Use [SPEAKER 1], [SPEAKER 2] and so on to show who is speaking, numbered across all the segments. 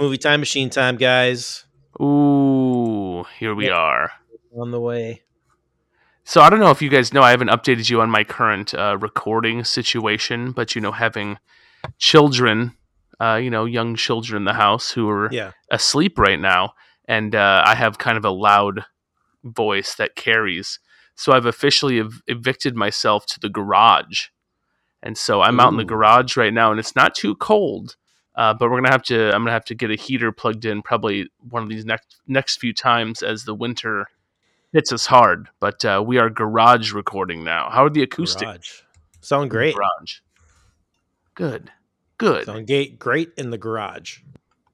[SPEAKER 1] movie time machine time, guys.
[SPEAKER 2] Ooh, here we
[SPEAKER 1] Yeah.
[SPEAKER 2] are.
[SPEAKER 1] On the way.
[SPEAKER 2] So I don't know if you guys know, I haven't updated you on my current uh, recording situation, but you know, having children, uh, you know, young children in the house who are
[SPEAKER 1] Yeah.
[SPEAKER 2] asleep right now, and uh, I have kind of a loud voice that carries. So I've officially ev- evicted myself to the garage, and so I'm out in the garage right now, and it's not too cold. Uh, but we're gonna have to. I'm gonna have to get a heater plugged in probably one of these next next few times as the winter hits us hard. But uh, we are garage recording now. How are the acoustics?
[SPEAKER 1] Garage. Sound great.
[SPEAKER 2] Garage. Good. Good.
[SPEAKER 1] Sound great. Great in the garage.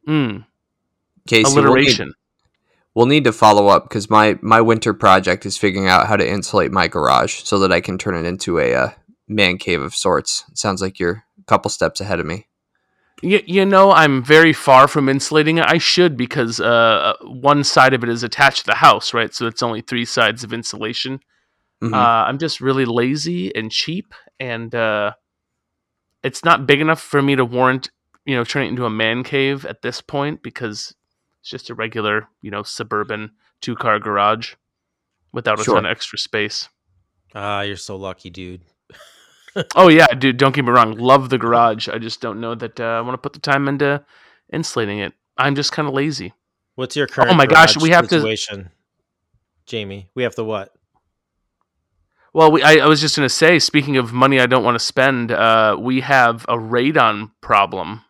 [SPEAKER 2] Mm,
[SPEAKER 3] Casey, we'll need, we'll need to follow up because my my winter project is figuring out how to insulate my garage so that I can turn it into a uh, man cave of sorts. It sounds like you're a couple steps ahead of me.
[SPEAKER 2] You, you know, I'm very far from insulating it. I should because uh, one side of it is attached to the house, right? So it's only three sides of insulation.
[SPEAKER 3] Mhm.
[SPEAKER 2] Uh, I'm just really lazy and cheap, and uh, it's not big enough for me to warrant, you know, turning it into a man cave at this point because it's just a regular, you know, suburban two car garage without a
[SPEAKER 3] Sure.
[SPEAKER 2] ton of extra space.
[SPEAKER 1] Ah, you're so lucky, dude.
[SPEAKER 2] Oh yeah, dude. Don't get me wrong. Love the garage. I just don't know that uh, I want to put the time into insulating it. I'm just kind of lazy.
[SPEAKER 1] What's your current
[SPEAKER 2] my gosh, we have to-
[SPEAKER 1] situation? Jamie, we have to what?
[SPEAKER 2] Well, we, I, I was just gonna say. Speaking of money, I don't want to spend. Uh, we have a radon problem.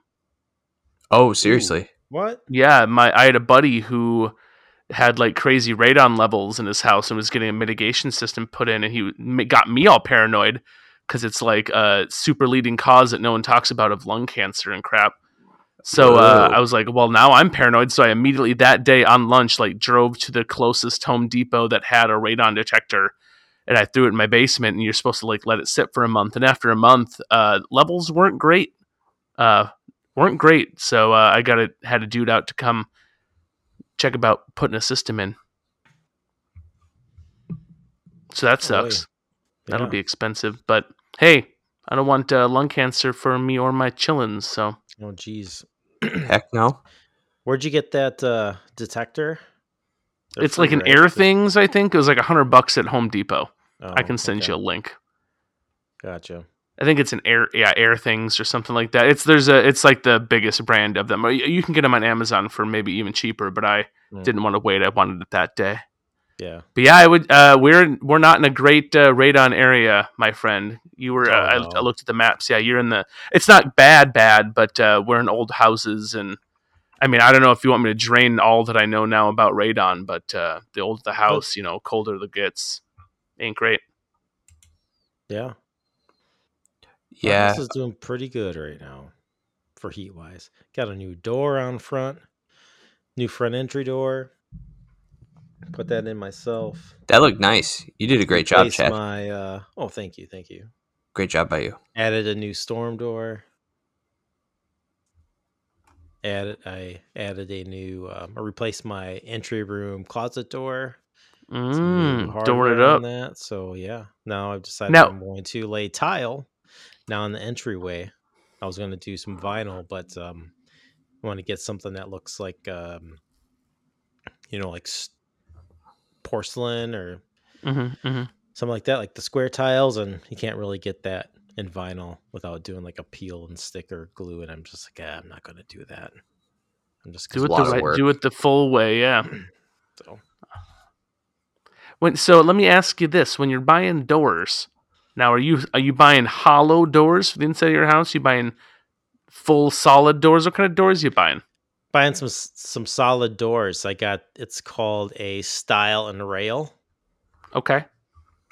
[SPEAKER 3] Oh, seriously?
[SPEAKER 1] What?
[SPEAKER 2] Yeah, my I had a buddy who had like crazy radon levels in his house and was getting a mitigation system put in, and he got me all paranoid because it's like a super leading cause that no one talks about of lung cancer and crap. So uh, I was like, well, now I'm paranoid. So I immediately that day on lunch, like drove to the closest Home Depot that had a radon detector, and I threw it in my basement. And you're supposed to like let it sit for a month. And after a month, uh, levels weren't great. Uh, weren't great. So uh, I got it had a dude out to come check about putting a system in. So that sucks. That'll
[SPEAKER 1] Yeah.
[SPEAKER 2] be expensive. But hey, I don't want uh, lung cancer for me or my chillins. So
[SPEAKER 1] Oh, geez.
[SPEAKER 3] Heck no.
[SPEAKER 1] Where'd you get that uh, detector? They're
[SPEAKER 2] it's like an
[SPEAKER 1] right?
[SPEAKER 2] Air Things. I think it was like a hundred bucks at Home Depot. I
[SPEAKER 1] Oh,
[SPEAKER 2] can send
[SPEAKER 1] okay.
[SPEAKER 2] you a link.
[SPEAKER 1] Gotcha.
[SPEAKER 2] I think it's an Air yeah Airthings or something like that. It's there's a it's like the biggest brand of them. You you can get them on Amazon for maybe even cheaper. But I
[SPEAKER 1] Mm.
[SPEAKER 2] didn't want to wait. I wanted it that day.
[SPEAKER 1] Yeah.
[SPEAKER 2] But yeah, I would. Uh, we're we're not in a great uh, radon area, my friend. You were. Uh,
[SPEAKER 1] Oh, no.
[SPEAKER 2] I, I looked at the maps. Yeah, you're in the. It's not bad, bad, but uh, we're in old houses, and I mean, I don't know if you want me to drain all that I know now about radon, but uh, the older the house, you know, colder the gets, ain't great.
[SPEAKER 1] Yeah.
[SPEAKER 3] Yeah.
[SPEAKER 1] This is doing pretty good right now for heat wise. Got a new door on front, new front entry door. Put that in myself.
[SPEAKER 3] That looked nice. You did a great job, Chad.
[SPEAKER 1] My uh, oh, thank you, thank you.
[SPEAKER 3] Great job by you.
[SPEAKER 1] Added a new storm door. Added I added a new. Um, I replaced my entry room closet door.
[SPEAKER 2] Mm,
[SPEAKER 1] hardware
[SPEAKER 2] it up.
[SPEAKER 1] That so yeah. Now I've decided
[SPEAKER 2] Now-
[SPEAKER 1] I'm going to lay tile now in the entryway. I was going to do some vinyl, but um, I want to get something that looks like um, you know, like s- porcelain or
[SPEAKER 2] hmm hmm
[SPEAKER 1] something like that, like the square tiles, and you can't really get that in vinyl without doing like a peel and stick or glue. And I'm just like, ah, I'm not going to do that. I'm just
[SPEAKER 2] Do it the right, do it the full way. Yeah.
[SPEAKER 1] so
[SPEAKER 2] When so, let me ask you this: When you're buying doors, now are you are you buying hollow doors for the inside of your house? You buying full solid doors? What kind of doors you buying?
[SPEAKER 1] Buying some some solid doors. I got it's called a style and rail
[SPEAKER 2] Okay.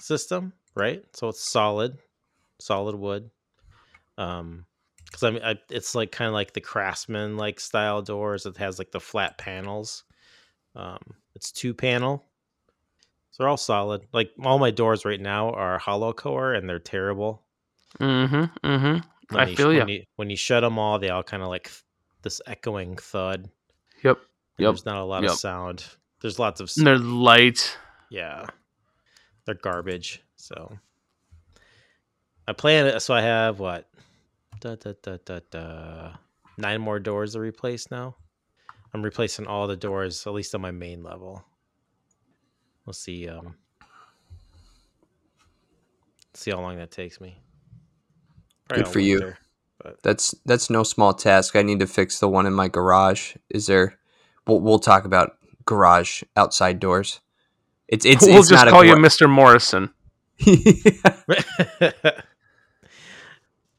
[SPEAKER 1] system, right? So it's solid, solid wood. Um, because I mean, I, it's like kind of like the craftsman like style doors. It has like the flat panels. Um, it's two panel. So they're all solid. Like all my doors right now are hollow core and they're terrible.
[SPEAKER 2] Mm-hmm. Mm-hmm.
[SPEAKER 1] When
[SPEAKER 2] I
[SPEAKER 1] you-
[SPEAKER 2] feel
[SPEAKER 1] when you. When you shut them all, they all kind of like this echoing thud.
[SPEAKER 2] Yep. Yep.
[SPEAKER 1] There's not a lot
[SPEAKER 2] Yep.
[SPEAKER 1] of sound. There's lots of s-
[SPEAKER 2] And they're light.
[SPEAKER 1] yeah they're garbage so i plan it so i have what da, da, da, da, da, nine more doors to replace now I'm replacing all the doors, at least on my main level. We'll see. Um, see how long that takes me.
[SPEAKER 3] Good
[SPEAKER 1] all
[SPEAKER 3] for you.
[SPEAKER 1] But
[SPEAKER 3] That's that's no small task. I need to fix the one in my garage. Is there? We'll, we'll talk about garage outside doors. It's it's
[SPEAKER 2] we'll
[SPEAKER 3] it's
[SPEAKER 2] just call you Mr. Morrison.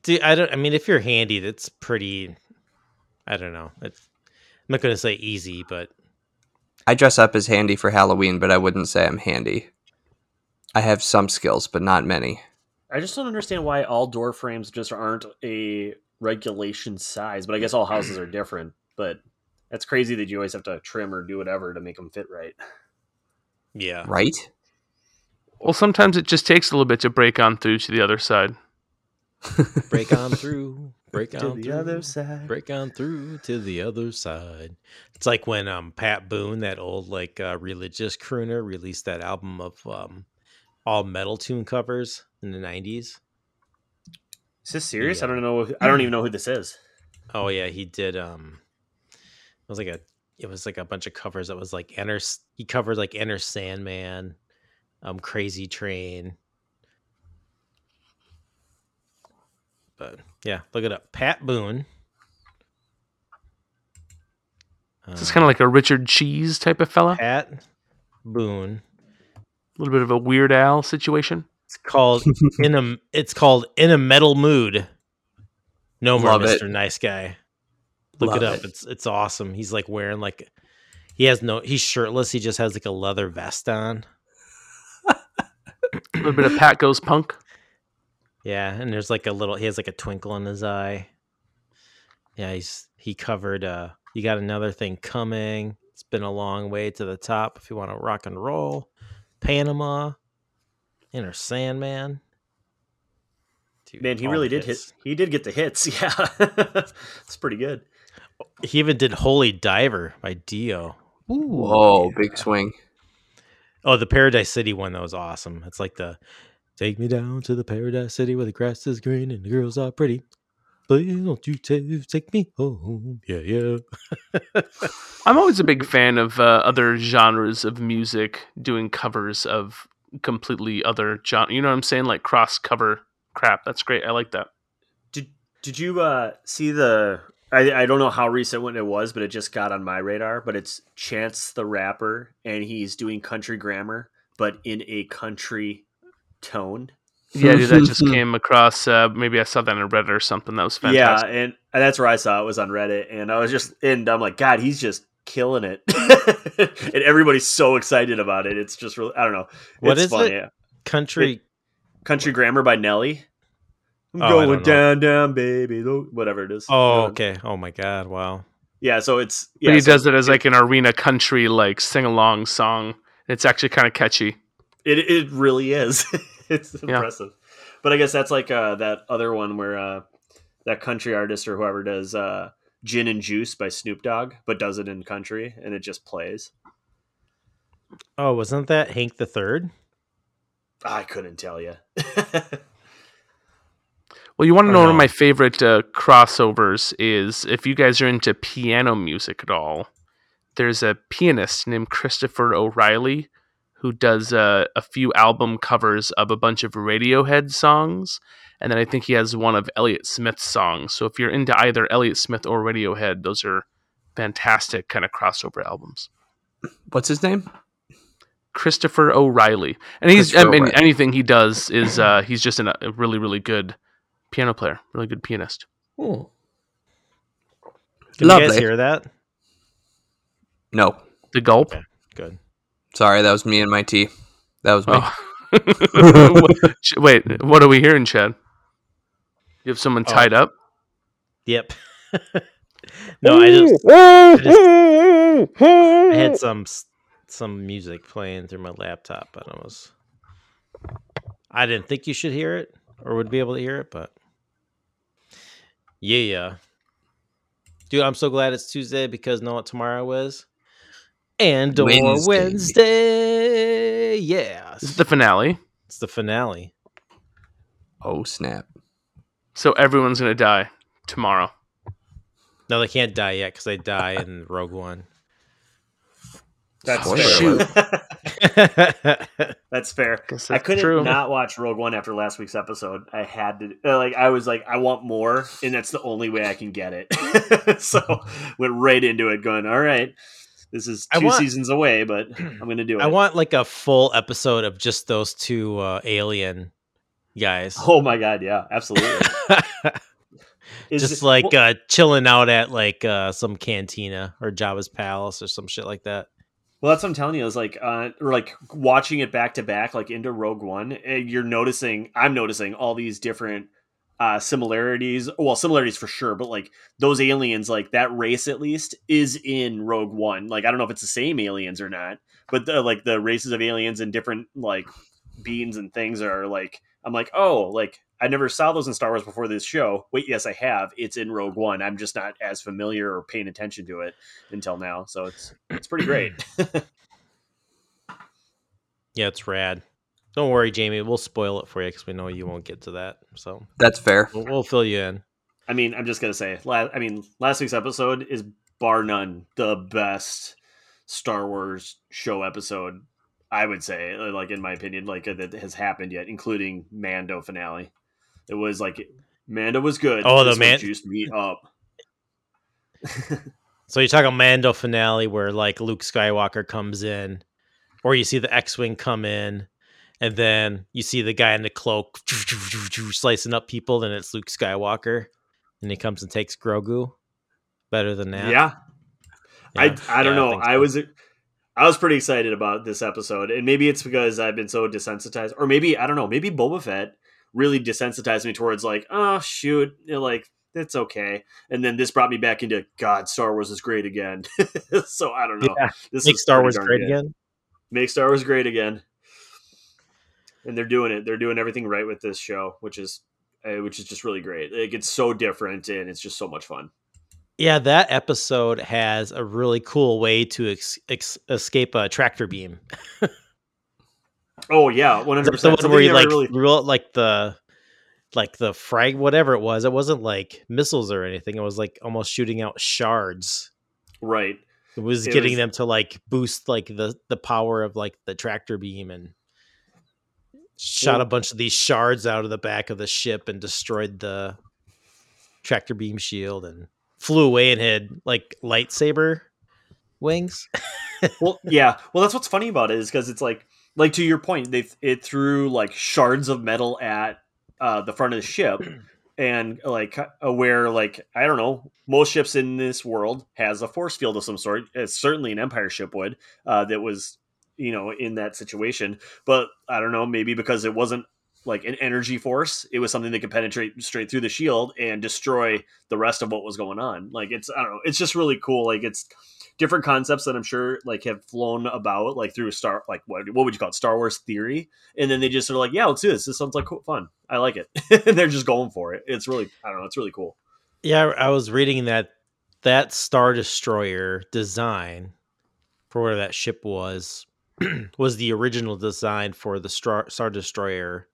[SPEAKER 1] Dude, I don't. I mean, if you're handy, that's pretty. I don't know. It's, I'm not gonna say easy, but
[SPEAKER 3] I dress up as handy for Halloween, but I wouldn't say I'm handy. I have some skills, but not many.
[SPEAKER 4] I just don't understand why all door frames just aren't a regulation size. But I guess all houses are different. But that's crazy that you always have to trim or do whatever to make them fit right.
[SPEAKER 1] yeah.
[SPEAKER 3] Right?
[SPEAKER 2] Well, sometimes it just takes a little bit to break on through to the other side.
[SPEAKER 1] Break on through. Break
[SPEAKER 4] To
[SPEAKER 1] on
[SPEAKER 4] the
[SPEAKER 1] through.
[SPEAKER 4] other side.
[SPEAKER 1] Break on through to the other side. It's like when um Pat Boone, that old like uh, religious crooner, released that album of um all metal tune covers in the '90s.
[SPEAKER 4] Is this serious?
[SPEAKER 1] Yeah.
[SPEAKER 4] I don't know. I don't even know who this is.
[SPEAKER 1] Oh yeah, he did. Um, it was like a it was like a bunch of covers that was like Enter. He covered like Enter Sandman, um, Crazy Train. But yeah, look it up. Pat Boone.
[SPEAKER 2] Is this kind of like a Richard Cheese type of fella?
[SPEAKER 1] Uh, Pat Boone.
[SPEAKER 2] A little bit of a Weird Al situation.
[SPEAKER 1] It's called in a. It's called in a metal mood. No more
[SPEAKER 3] Love it.
[SPEAKER 1] Mister Nice Guy. Look
[SPEAKER 3] Love
[SPEAKER 1] it up.
[SPEAKER 3] it.
[SPEAKER 1] It's it's awesome. He's like wearing like he has no. He's shirtless. He just has like a leather vest on.
[SPEAKER 2] A little bit of Pat Goes Punk.
[SPEAKER 1] Yeah, and there's like a little. He has like a twinkle in his eye. Yeah, he's he covered. uh You got another thing coming. It's been a long way to the top. If you want to rock and roll, Panama, Enter Sandman. Dude,
[SPEAKER 4] Man, he really
[SPEAKER 1] the
[SPEAKER 4] did hit. He did get the hits. Yeah, it's pretty good.
[SPEAKER 1] He even did Holy Diver by Dio.
[SPEAKER 3] Ooh, Whoa, big swing.
[SPEAKER 1] Oh, the Paradise City one that was awesome. It's like the Take me down to the Paradise City where the grass is green and the girls are pretty. Please don't you ta- take me home. Yeah, yeah.
[SPEAKER 2] I'm always a big fan of uh, other genres of music doing covers of completely other genre. You know what I'm saying? Like cross cover crap. That's great. I like that.
[SPEAKER 4] Did Did you uh, see the? I, I don't know how recent when it was, but it just got on my radar. But it's Chance the Rapper, and he's doing country grammar, but in a country tone.
[SPEAKER 2] Yeah, dude, that just came across. Uh, maybe I saw that on Reddit or something. That was fantastic.
[SPEAKER 4] Yeah, and, and that's where I saw it was on Reddit, and I was just and I'm like, God, he's just killing it, and everybody's so excited about it. It's just really, I don't know.
[SPEAKER 1] What
[SPEAKER 4] it's
[SPEAKER 1] is
[SPEAKER 4] funny.
[SPEAKER 1] it? Country.
[SPEAKER 4] Country Grammar by Nelly. I'm
[SPEAKER 1] Oh,
[SPEAKER 4] going down, down, baby, lo- whatever it is.
[SPEAKER 1] Oh,
[SPEAKER 4] Uh,
[SPEAKER 1] okay. Oh my God! Wow.
[SPEAKER 4] Yeah, so it's
[SPEAKER 2] But he
[SPEAKER 4] so
[SPEAKER 2] does it as like an arena country like sing along song. It's actually kind of catchy.
[SPEAKER 4] It it really is. it's
[SPEAKER 2] Yeah.
[SPEAKER 4] impressive. But I guess that's like uh, that other one where uh, that country artist or whoever does uh, "Gin and Juice" by Snoop Dogg, but does it in country and it just plays.
[SPEAKER 1] Oh, wasn't that Hank the Third?
[SPEAKER 4] I couldn't tell you.
[SPEAKER 2] Well, you want to
[SPEAKER 1] Or
[SPEAKER 2] know one of my favorite uh, crossovers is if you guys are into piano music at all. There's a pianist named Christopher O'Riley who does uh, a few album covers of a bunch of Radiohead songs, and then I think he has one of Elliott Smith's songs. So if you're into either Elliott Smith or Radiohead, those are fantastic kind of crossover albums.
[SPEAKER 3] What's his name?
[SPEAKER 2] Christopher O'Riley, and he's I mean
[SPEAKER 3] O'Riley.
[SPEAKER 2] anything he does is uh, he's just an, a really really good piano player, really good pianist.
[SPEAKER 1] Did you guys hear that?
[SPEAKER 3] No.
[SPEAKER 2] The gulp.
[SPEAKER 1] Okay. Good.
[SPEAKER 3] Sorry, that was me and my tea. That was me.
[SPEAKER 2] Oh. Wait, what are we hearing, Chad? You have someone
[SPEAKER 1] Oh.
[SPEAKER 2] tied up?
[SPEAKER 1] Yep. no, I just, I just I had some some music playing through my laptop, and I was I didn't think you should hear it or would be able to hear it, but yeah, dude, I'm so glad it's Tuesday because know what tomorrow is? Andor
[SPEAKER 3] Wednesday.
[SPEAKER 1] Wednesday, yeah,
[SPEAKER 2] This is the finale,
[SPEAKER 1] it's the finale.
[SPEAKER 3] Oh snap!
[SPEAKER 2] so everyone's gonna die tomorrow.
[SPEAKER 1] No, they can't die yet because they die in Rogue One.
[SPEAKER 4] That's
[SPEAKER 3] Spoiler
[SPEAKER 4] fair.
[SPEAKER 3] alert.
[SPEAKER 4] That's fair.
[SPEAKER 2] Guess
[SPEAKER 4] I couldn't
[SPEAKER 2] true.
[SPEAKER 4] not watch Rogue One after last week's episode. I had to uh, like I was like I want more, and that's the only way I can get it. so went right into it, going all right. This is two
[SPEAKER 1] want-
[SPEAKER 4] seasons away, but I'm gonna do it.
[SPEAKER 1] I want like a full episode of just those two uh, alien guys.
[SPEAKER 4] Oh my god, yeah, absolutely.
[SPEAKER 1] Just
[SPEAKER 4] it-
[SPEAKER 1] like
[SPEAKER 4] well,
[SPEAKER 1] uh, chilling out at like uh, some cantina or Jabba's palace or some shit like that.
[SPEAKER 4] Well, that's what I'm telling you. Is like, uh, or like watching it back to back, like into Rogue One. eh, You're noticing. I'm noticing all these different uh similarities. Well, similarities for sure, but like those aliens, like that race at least, is in Rogue One. Like, I don't know if it's the same aliens or not, but the, like the races of aliens and different like beings and things are like. I'm like, oh, like I never saw those in Star Wars before this show. Wait, yes, I have. It's in Rogue One. I'm just not as familiar or paying attention to it until now. So it's it's pretty great.
[SPEAKER 1] Yeah, it's rad. Don't worry, Jamie. We'll spoil it for you because we know you won't get to that. So
[SPEAKER 3] That's fair.
[SPEAKER 1] we'll, we'll fill you in.
[SPEAKER 4] I mean, I'm just gonna say, la- I mean, last week's episode is bar none the best Star Wars show episode. I would say, uh, like in my opinion, like uh, that has happened yet, including Mando finale. It was like Mando was good.
[SPEAKER 1] Oh, the
[SPEAKER 4] This one
[SPEAKER 1] Man-
[SPEAKER 4] juiced me up.
[SPEAKER 1] So you talk talking Mando finale where like Luke Skywalker comes in, or you see the X-wing come in, and then you see the guy in the cloak slicing up people. and it's Luke Skywalker, and he comes and takes Grogu. Better than that.
[SPEAKER 4] Yeah, I
[SPEAKER 1] Yeah.
[SPEAKER 4] I don't
[SPEAKER 1] Yeah,
[SPEAKER 4] know. I,
[SPEAKER 1] so.
[SPEAKER 4] was I was pretty excited about this episode, and maybe it's because I've been so desensitized, or maybe I don't know. Maybe Boba Fett really desensitized me towards like, oh shoot, you know, like it's okay, and then this brought me back into God. Star Wars is great again. so I don't know.
[SPEAKER 1] Yeah.
[SPEAKER 4] This
[SPEAKER 1] Make
[SPEAKER 4] is
[SPEAKER 1] Star Wars great
[SPEAKER 4] good.
[SPEAKER 1] again.
[SPEAKER 4] Make Star Wars great again. And they're doing it. They're doing everything right with this show, which is uh, which is just really great. Like it's so different, and it's just so much fun.
[SPEAKER 1] Yeah, that episode has a really cool way to ex- ex- escape a tractor beam.
[SPEAKER 4] Oh yeah, one hundred
[SPEAKER 1] That's the
[SPEAKER 4] percent.
[SPEAKER 1] one where you like
[SPEAKER 4] really
[SPEAKER 1] real like the like the frag whatever it was. It wasn't like missiles or anything. It was like almost shooting out shards.
[SPEAKER 4] right.
[SPEAKER 1] It was
[SPEAKER 4] It
[SPEAKER 1] getting
[SPEAKER 4] was-
[SPEAKER 1] them to like boost like the the power of like the tractor beam and shot a bunch of these shards out of the back of the ship and destroyed the tractor beam shield and flew away and had like lightsaber wings.
[SPEAKER 4] well yeah well that's what's funny about it is because it's like like to your point they it threw like shards of metal at uh the front of the ship and like uh, where like i don't know most ships in this world has a force field of some sort it's certainly an empire ship would uh that was you know in that situation but i don't know maybe because it wasn't like an energy force it was something that could penetrate straight through the shield and destroy the rest of what was going on like it's i don't know it's just really cool like it's different concepts that I'm sure like have flown about like through Star like what what would you call it Star Wars theory, and then they just are like, yeah, let's do this. This sounds like cool, fun. I like it, and they're just going for it. It's really I don't know. It's really cool.
[SPEAKER 1] Yeah, I was reading that that Star Destroyer design for where that ship was was the original design for the Star, Star Destroyer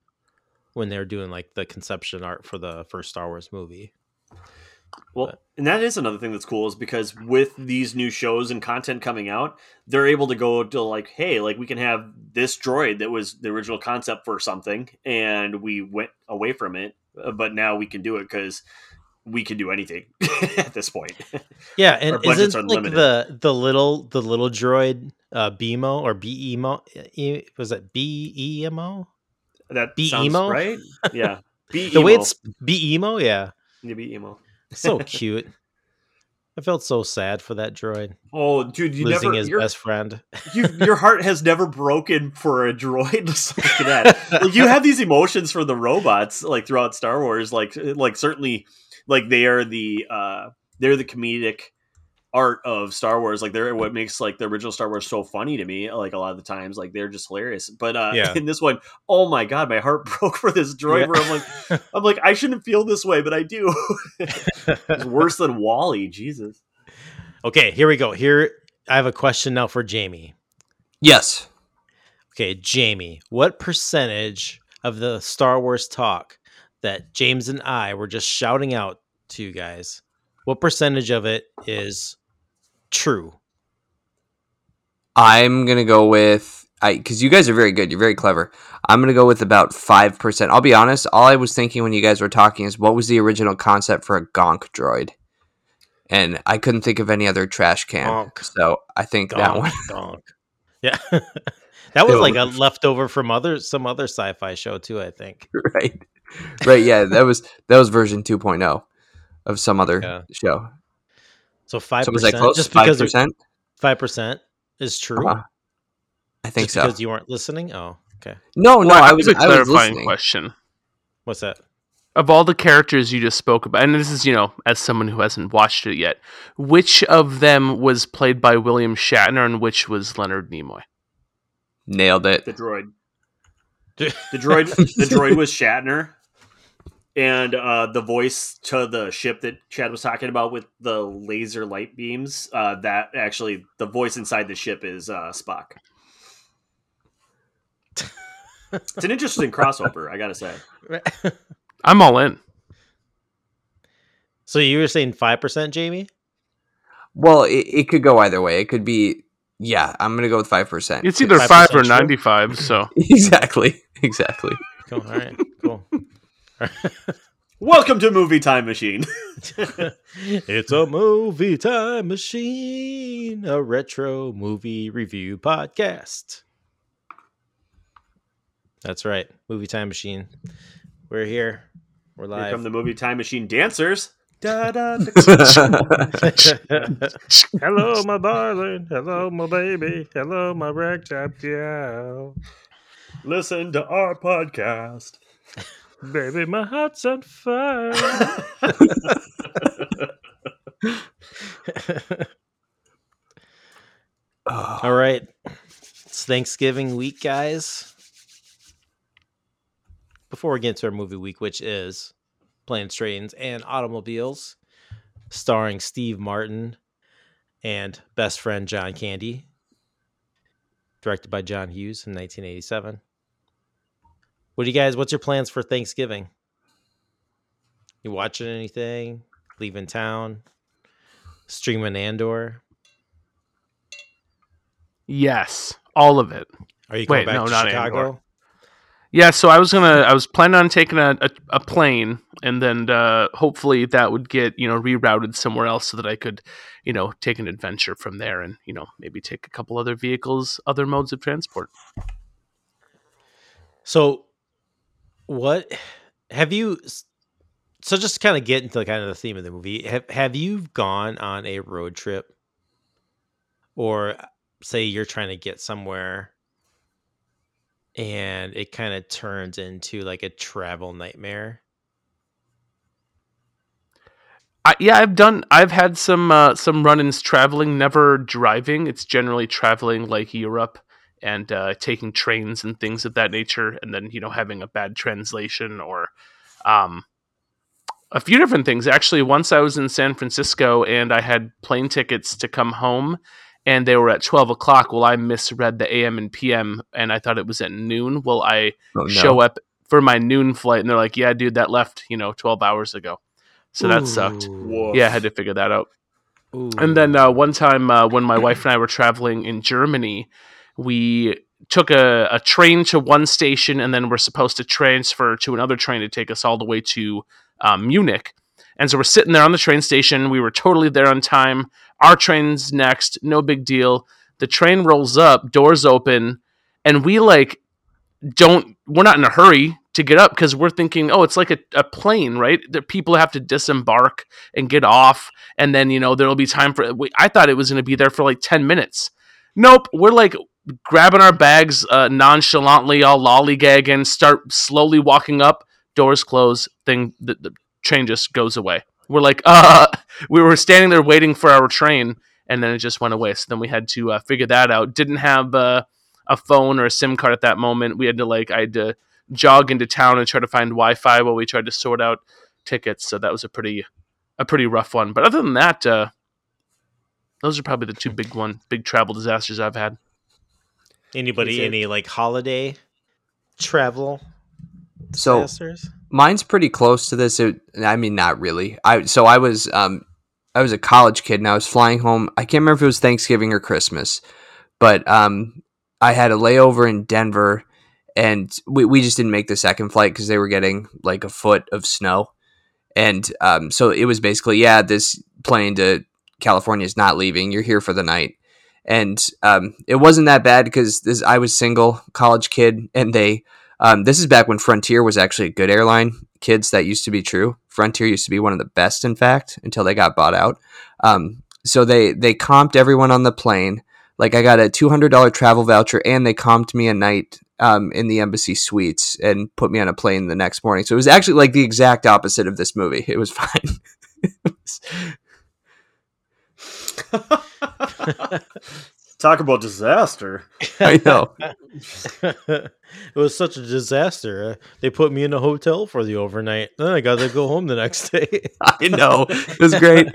[SPEAKER 1] when they were doing like the conception art for the first Star Wars movie.
[SPEAKER 4] Well,
[SPEAKER 1] But-
[SPEAKER 4] and that is another thing that's cool is because with these new shows and content coming out, they're able to go to like, hey, like we can have this droid that was the original concept for something, and we went away from it, uh, but now we can do it because we can do anything at this point.
[SPEAKER 1] Yeah, and isn't like
[SPEAKER 4] limited.
[SPEAKER 1] the the little the little droid uh BMO or BEMO E- was that BEMO?
[SPEAKER 4] that
[SPEAKER 1] BEMO,
[SPEAKER 4] right? Yeah, be
[SPEAKER 1] The way it's BEMO, yeah.
[SPEAKER 4] Yeah, be emo.
[SPEAKER 1] So cute. I felt so sad for that droid
[SPEAKER 4] Oh, dude, you
[SPEAKER 1] losing
[SPEAKER 4] never
[SPEAKER 1] his best friend.
[SPEAKER 4] you, your heart has never broken for a droid. Just look at that. Like you have these emotions for the robots, like throughout Star Wars. Like, like certainly, like they are the uh they're the comedic art of Star Wars. Like they're what makes like the original Star Wars so funny to me. Like a lot of the times, like they're just hilarious. But uh
[SPEAKER 1] Yeah.
[SPEAKER 4] in this one, oh my god, my heart broke for this droid.
[SPEAKER 1] Yeah.
[SPEAKER 4] Where I'm like, I'm like, I shouldn't feel this way, but I do. it's worse than WALL-E. Jesus.
[SPEAKER 1] Okay, here we go. Here I have a question now for Jamie.
[SPEAKER 3] Yes.
[SPEAKER 1] Okay, Jamie, what percentage of the Star Wars talk that James and I were just shouting out to you guys what percentage of it is true?
[SPEAKER 3] I'm gonna go with I because you guys are very good. You're very clever. I'm gonna go with about five percent. I'll be honest. All I was thinking when you guys were talking is what was the original concept for a gonk droid, and I couldn't think of any other trash can.
[SPEAKER 1] Gonk.
[SPEAKER 3] So I think that one.
[SPEAKER 1] donk. Yeah. that was like a leftover from other some other sci-fi show too, I think.
[SPEAKER 3] right, right. Yeah, that was that was version 2.0 of some other
[SPEAKER 1] Yeah.
[SPEAKER 3] show.
[SPEAKER 1] So five
[SPEAKER 3] So was that
[SPEAKER 1] percent,
[SPEAKER 3] close?
[SPEAKER 1] just
[SPEAKER 3] Five
[SPEAKER 1] because
[SPEAKER 3] percent.
[SPEAKER 1] five percent is true.
[SPEAKER 3] Uh-huh. I think
[SPEAKER 1] just
[SPEAKER 3] so.
[SPEAKER 1] because you weren't listening. Oh, okay.
[SPEAKER 3] No, no,
[SPEAKER 2] Well,
[SPEAKER 3] I
[SPEAKER 2] have
[SPEAKER 3] was
[SPEAKER 2] a
[SPEAKER 3] I was
[SPEAKER 2] clarifying
[SPEAKER 3] listening.
[SPEAKER 2] question.
[SPEAKER 1] What's that?
[SPEAKER 2] Of all the characters you just spoke about, and this is, you know, as someone who hasn't watched it yet, which of them was played by William Shatner and which was Leonard Nimoy?
[SPEAKER 3] Nailed it.
[SPEAKER 4] The droid. The droid. the droid was Shatner, and uh, the voice to the ship that Chad was talking about with the laser light beams. Uh, that actually, the voice inside the ship is uh, Spock. It's an interesting crossover, I gotta say.
[SPEAKER 2] I'm all in.
[SPEAKER 1] so you were saying five percent, Jamie?
[SPEAKER 3] Well, it, it could go either way. It could be. Yeah, I'm gonna go with five percent.
[SPEAKER 2] It's either
[SPEAKER 1] 5%
[SPEAKER 2] 5 or 95, so.
[SPEAKER 3] exactly, exactly.
[SPEAKER 1] Cool. All right. Cool.
[SPEAKER 4] Welcome to Movie Time Machine.
[SPEAKER 1] it's a movie time machine, a retro movie review podcast. That's right, movie time machine. We're here. We're
[SPEAKER 4] Here
[SPEAKER 1] live.
[SPEAKER 4] come the Movie Time Machine dancers. Da, da, da.
[SPEAKER 1] Hello, my darling. Hello, my baby. Hello, my ragtop gal.
[SPEAKER 4] Listen to our podcast.
[SPEAKER 1] Baby, my heart's on fire. All right. It's Thanksgiving week, guys. Before we get into our movie week, which is Planes, Trains, and Automobiles, starring Steve Martin and best friend John Candy, directed by John Hughes in 1987. What do you guys, what's your plans for Thanksgiving? You watching anything? Leaving town? Streaming Andor?
[SPEAKER 2] Yes, all of it.
[SPEAKER 1] Are you going
[SPEAKER 2] Wait,
[SPEAKER 1] back
[SPEAKER 2] no,
[SPEAKER 1] to
[SPEAKER 2] not
[SPEAKER 1] Chicago?
[SPEAKER 2] Andor. Yeah, so I was gonna, I was planning on taking a, a, a plane, and then uh, hopefully that would get you know rerouted somewhere else so that I could, you know, take an adventure from there, and you know maybe take a couple other vehicles, other modes of transport.
[SPEAKER 1] So, what have you? So, just to kind of get into kind of the theme of the movie, have have you gone on a road trip, or say you're trying to get somewhere, and it kind of turns into like a travel nightmare?
[SPEAKER 2] I, yeah, I've done. I've had some uh, some run-ins traveling, never driving. It's generally traveling like Europe and uh, taking trains and things of that nature, and then you know having a bad translation or um, a few different things. Actually, once I was in San Francisco and I had plane tickets to come home, and they were at twelve o'clock. Well, I misread the AM and PM, and I thought it was at noon. Well, I
[SPEAKER 3] Oh, no.
[SPEAKER 2] show up for my noon flight, and they're like, "Yeah, dude, that left you know twelve hours ago." So that sucked.
[SPEAKER 1] Ooh.
[SPEAKER 2] Yeah, I had to figure that out.
[SPEAKER 1] Ooh.
[SPEAKER 2] And then uh, one time uh, when my wife and I were traveling in Germany, we took a, a train to one station and then we're supposed to transfer to another train to take us all the way to um, Munich. And so we're sitting there on the train station. We were totally there on time. Our train's next, no big deal. The train rolls up, doors open, and we like don't, we're not in a hurry to get up because we're thinking, oh, it's like a, a plane, right? That people have to disembark and get off and then you know there'll be time for i thought it was going to be there for like 10 minutes nope we're like grabbing our bags uh, nonchalantly all lollygagging start slowly walking up doors close thing the, the train just goes away. We're like uh we were standing there waiting for our train and then it just went away. So then we had to uh, figure that out. Didn't have uh, a phone or a sim card at that moment. We had to like i had to jog into town and try to find wi-fi while we tried to sort out tickets. So that was a pretty a pretty rough one. But other than that, uh, those are probably the two big one, big travel disasters I've had.
[SPEAKER 1] Anybody
[SPEAKER 4] it-
[SPEAKER 1] any like holiday travel
[SPEAKER 3] So
[SPEAKER 1] disasters?
[SPEAKER 3] mine's pretty close to this. It, I mean, not really. I so I was um I was a college kid and I was flying home. I can't remember if it was Thanksgiving or Christmas, but um, I had a layover in Denver, and we we just didn't make the second flight because they were getting like a foot of snow, and um, so it was basically yeah, this plane to California is not leaving. You're here for the night. And um, it wasn't that bad because I was single college kid, and they um, this is back when Frontier was actually a good airline. Kids, that used to be true. Frontier used to be one of the best, in fact, until they got bought out. Um, so they they comped everyone on the plane. Like I got a two hundred dollar travel voucher, and they comped me a night um, in the embassy suites and put me on a plane the next morning. So it was actually like the exact opposite of this movie. It was fine.
[SPEAKER 4] Talk about disaster.
[SPEAKER 3] I know.
[SPEAKER 1] it was such a disaster. Uh, they put me in a hotel for the overnight. Then I got to go home the next day.
[SPEAKER 3] I know. It was great.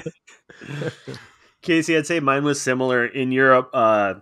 [SPEAKER 4] Casey, I'd say mine was similar in Europe. Uh,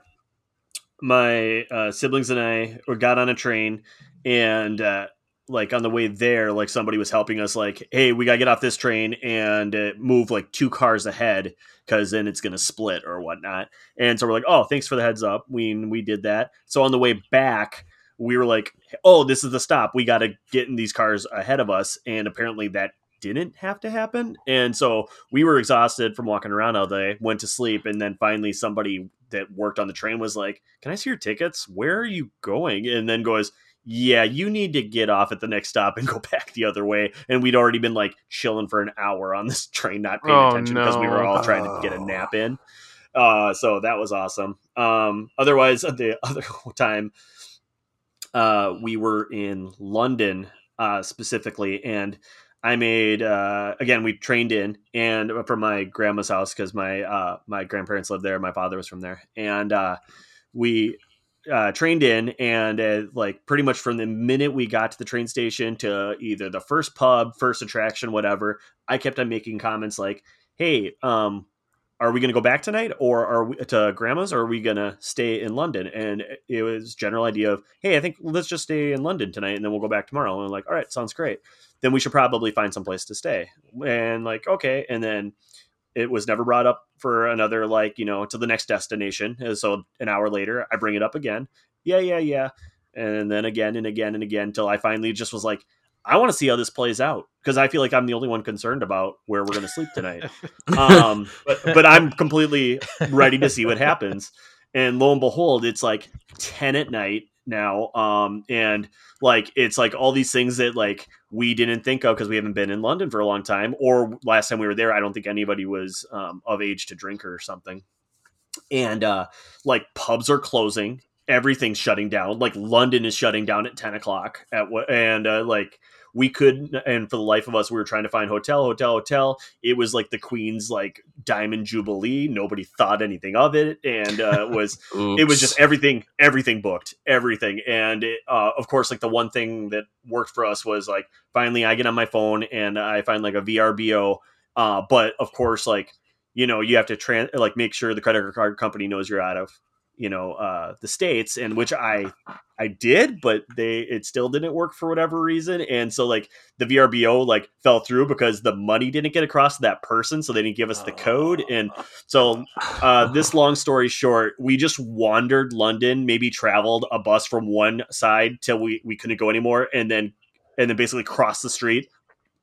[SPEAKER 4] my uh, siblings and I got on a train, and uh, like on the way there, like somebody was helping us, like, "Hey, we gotta get off this train and uh, move like two cars ahead because then it's gonna split or whatnot." And so we're like, "Oh, thanks for the heads up." We we did that. So on the way back, we were like, "Oh, this is the stop. We got to get in these cars ahead of us." And apparently that didn't have to happen. And so we were exhausted from walking around all day, went to sleep, and then finally somebody that worked on the train was like, "Can I see your tickets? Where are you going?" And then goes, "Yeah, you need to get off at the next stop and go back the other way." And we'd already been like chilling for an hour on this train, not paying
[SPEAKER 2] Oh,
[SPEAKER 4] attention because we were all trying to get a nap in. Uh, so that was awesome. Um, otherwise, the other time uh, we were in London uh, specifically, and I made uh, again we trained in and from my grandma's house because my uh, my grandparents lived there. My father was from there, and uh, we uh, trained in and uh, like pretty much from the minute we got to the train station to either the first pub, first attraction, whatever. I kept on making comments like, "Hey, um, are we going to go back tonight or are we to grandma's or are we going to stay in london? And it was general idea of hey i think let's just stay in london tonight and then we'll go back tomorrow. And like all right sounds great. Then we should probably find some place to stay. And like okay and then it was never brought up for another like you know to the next destination. And so an hour later i bring it up again. Yeah yeah yeah. And then again and again and again until i finally just was like i want to see how this plays out. Because i feel like i'm the only one concerned about where we're going to sleep tonight. Um, but but I'm completely ready to see what happens. And lo and behold, it's like ten at night now, um, and like it's like all these things that like we didn't think of because we haven't been in London for a long time, or last time we were there, I don't think anybody was um, of age to drink or something. And uh, like pubs are closing, everything's shutting down. Like London is shutting down at ten o'clock at what, and uh, like we could and for the life of us we were trying to find hotel hotel hotel. It was like the queen's like diamond jubilee. Nobody thought anything of it and uh was it was just everything everything booked everything. And it, uh, of course like the one thing that worked for us was like finally i get on my phone and i find like a vrbo uh but of course like you know you have to tran like make sure the credit card company knows you're out of you know uh the states and which i i did but they it still didn't work for whatever reason and so like the vrbo like fell through because the money didn't get across to that person so they didn't give us the code and so uh this long story short we just wandered london maybe traveled a bus from one side till we we couldn't go anymore and then and then basically crossed the street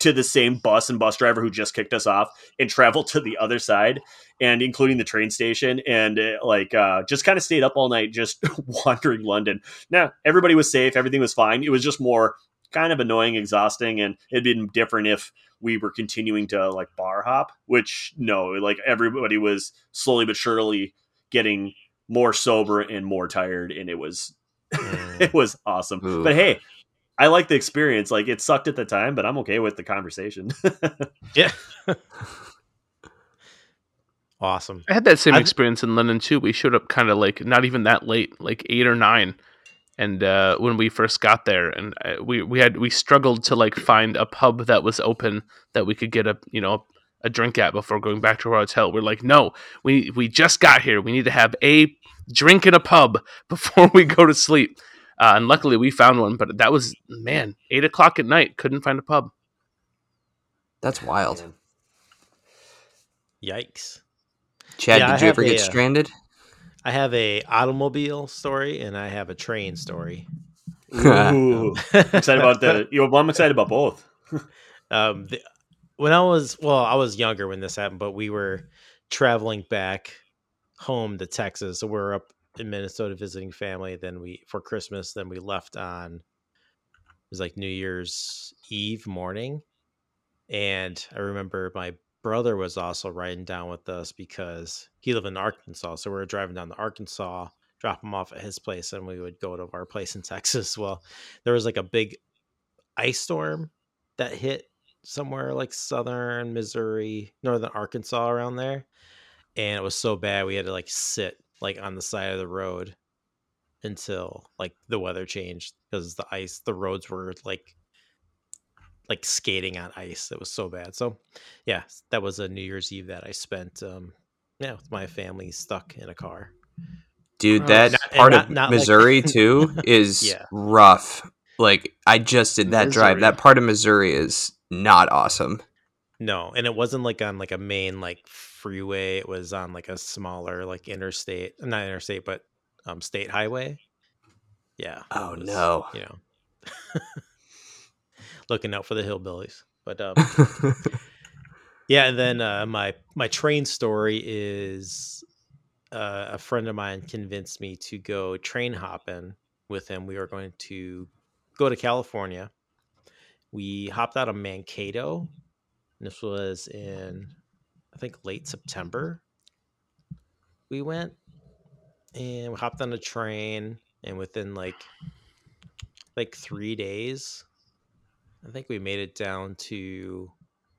[SPEAKER 4] to the same bus and bus driver who just kicked us off and traveled to the other side and including the train station and uh, like uh, just kind of stayed up all night just wandering london now everybody was safe everything was fine it was just more kind of annoying exhausting and it'd been different if we were continuing to like bar hop which no like everybody was slowly but surely getting more sober and more tired and it was
[SPEAKER 1] Mm.
[SPEAKER 4] it was awesome
[SPEAKER 3] Ooh.
[SPEAKER 4] but hey I like the experience. Like it sucked at the time, but I'm okay with the conversation.
[SPEAKER 1] yeah. awesome.
[SPEAKER 2] I had that same
[SPEAKER 1] I've-
[SPEAKER 2] experience in London too. We showed up kind of like not even that late, like eight or nine, and uh, when we first got there, and uh, we we had we struggled to like find a pub that was open that we could get a you know a drink at before going back to our hotel. We're like, no, we we just got here. We need to have a drink in a pub before we go to sleep. Uh, and luckily we found one, but that was man eight o'clock at night. Couldn't find a pub.
[SPEAKER 3] That's wild.
[SPEAKER 1] Yikes!
[SPEAKER 3] Chad,
[SPEAKER 1] Yeah, I
[SPEAKER 3] did you ever
[SPEAKER 1] a,
[SPEAKER 3] get
[SPEAKER 1] uh,
[SPEAKER 3] stranded?
[SPEAKER 1] I have a automobile story and I have a train story.
[SPEAKER 4] Ooh, excited about the. You know, well, I'm excited about both.
[SPEAKER 1] Um, the, when I was well, I was younger when this happened, but we were traveling back home to Texas. So we were up in Minnesota visiting family. Then we for Christmas. Then we left on it was like New Year's Eve morning, and I remember my brother was also riding down with us because he lived in Arkansas. So we were driving down to Arkansas, drop him off at his place, and we would go to our place in Texas. Well, there was like a big ice storm that hit somewhere like southern Missouri, northern Arkansas around there. And it was so bad we had to like sit like on the side of the road until like the weather changed because the ice the roads were like like skating on ice. It was so bad. So yeah, that was a New Year's Eve that I spent um yeah, with my family stuck in a car.
[SPEAKER 3] Dude, that
[SPEAKER 1] not-
[SPEAKER 3] part
[SPEAKER 1] not-
[SPEAKER 3] of
[SPEAKER 1] not like-
[SPEAKER 3] Missouri too is
[SPEAKER 1] Yeah.
[SPEAKER 3] rough. Like I just did that drive. That part of Missouri is not awesome.
[SPEAKER 1] No, and it wasn't like on like a main like freeway. It was on like a smaller like interstate, not interstate, but um state highway. Yeah.
[SPEAKER 3] Oh,
[SPEAKER 1] was,
[SPEAKER 3] no.
[SPEAKER 1] You know, looking out for the hillbillies. But um, yeah, and then uh, my my train story is uh, a friend of mine convinced me to go train hopping with him. We were going to go to California. We hopped out of Mankato. And this was in, I think, late September. We went and we hopped on a train, and within like like three days, I think we made it down to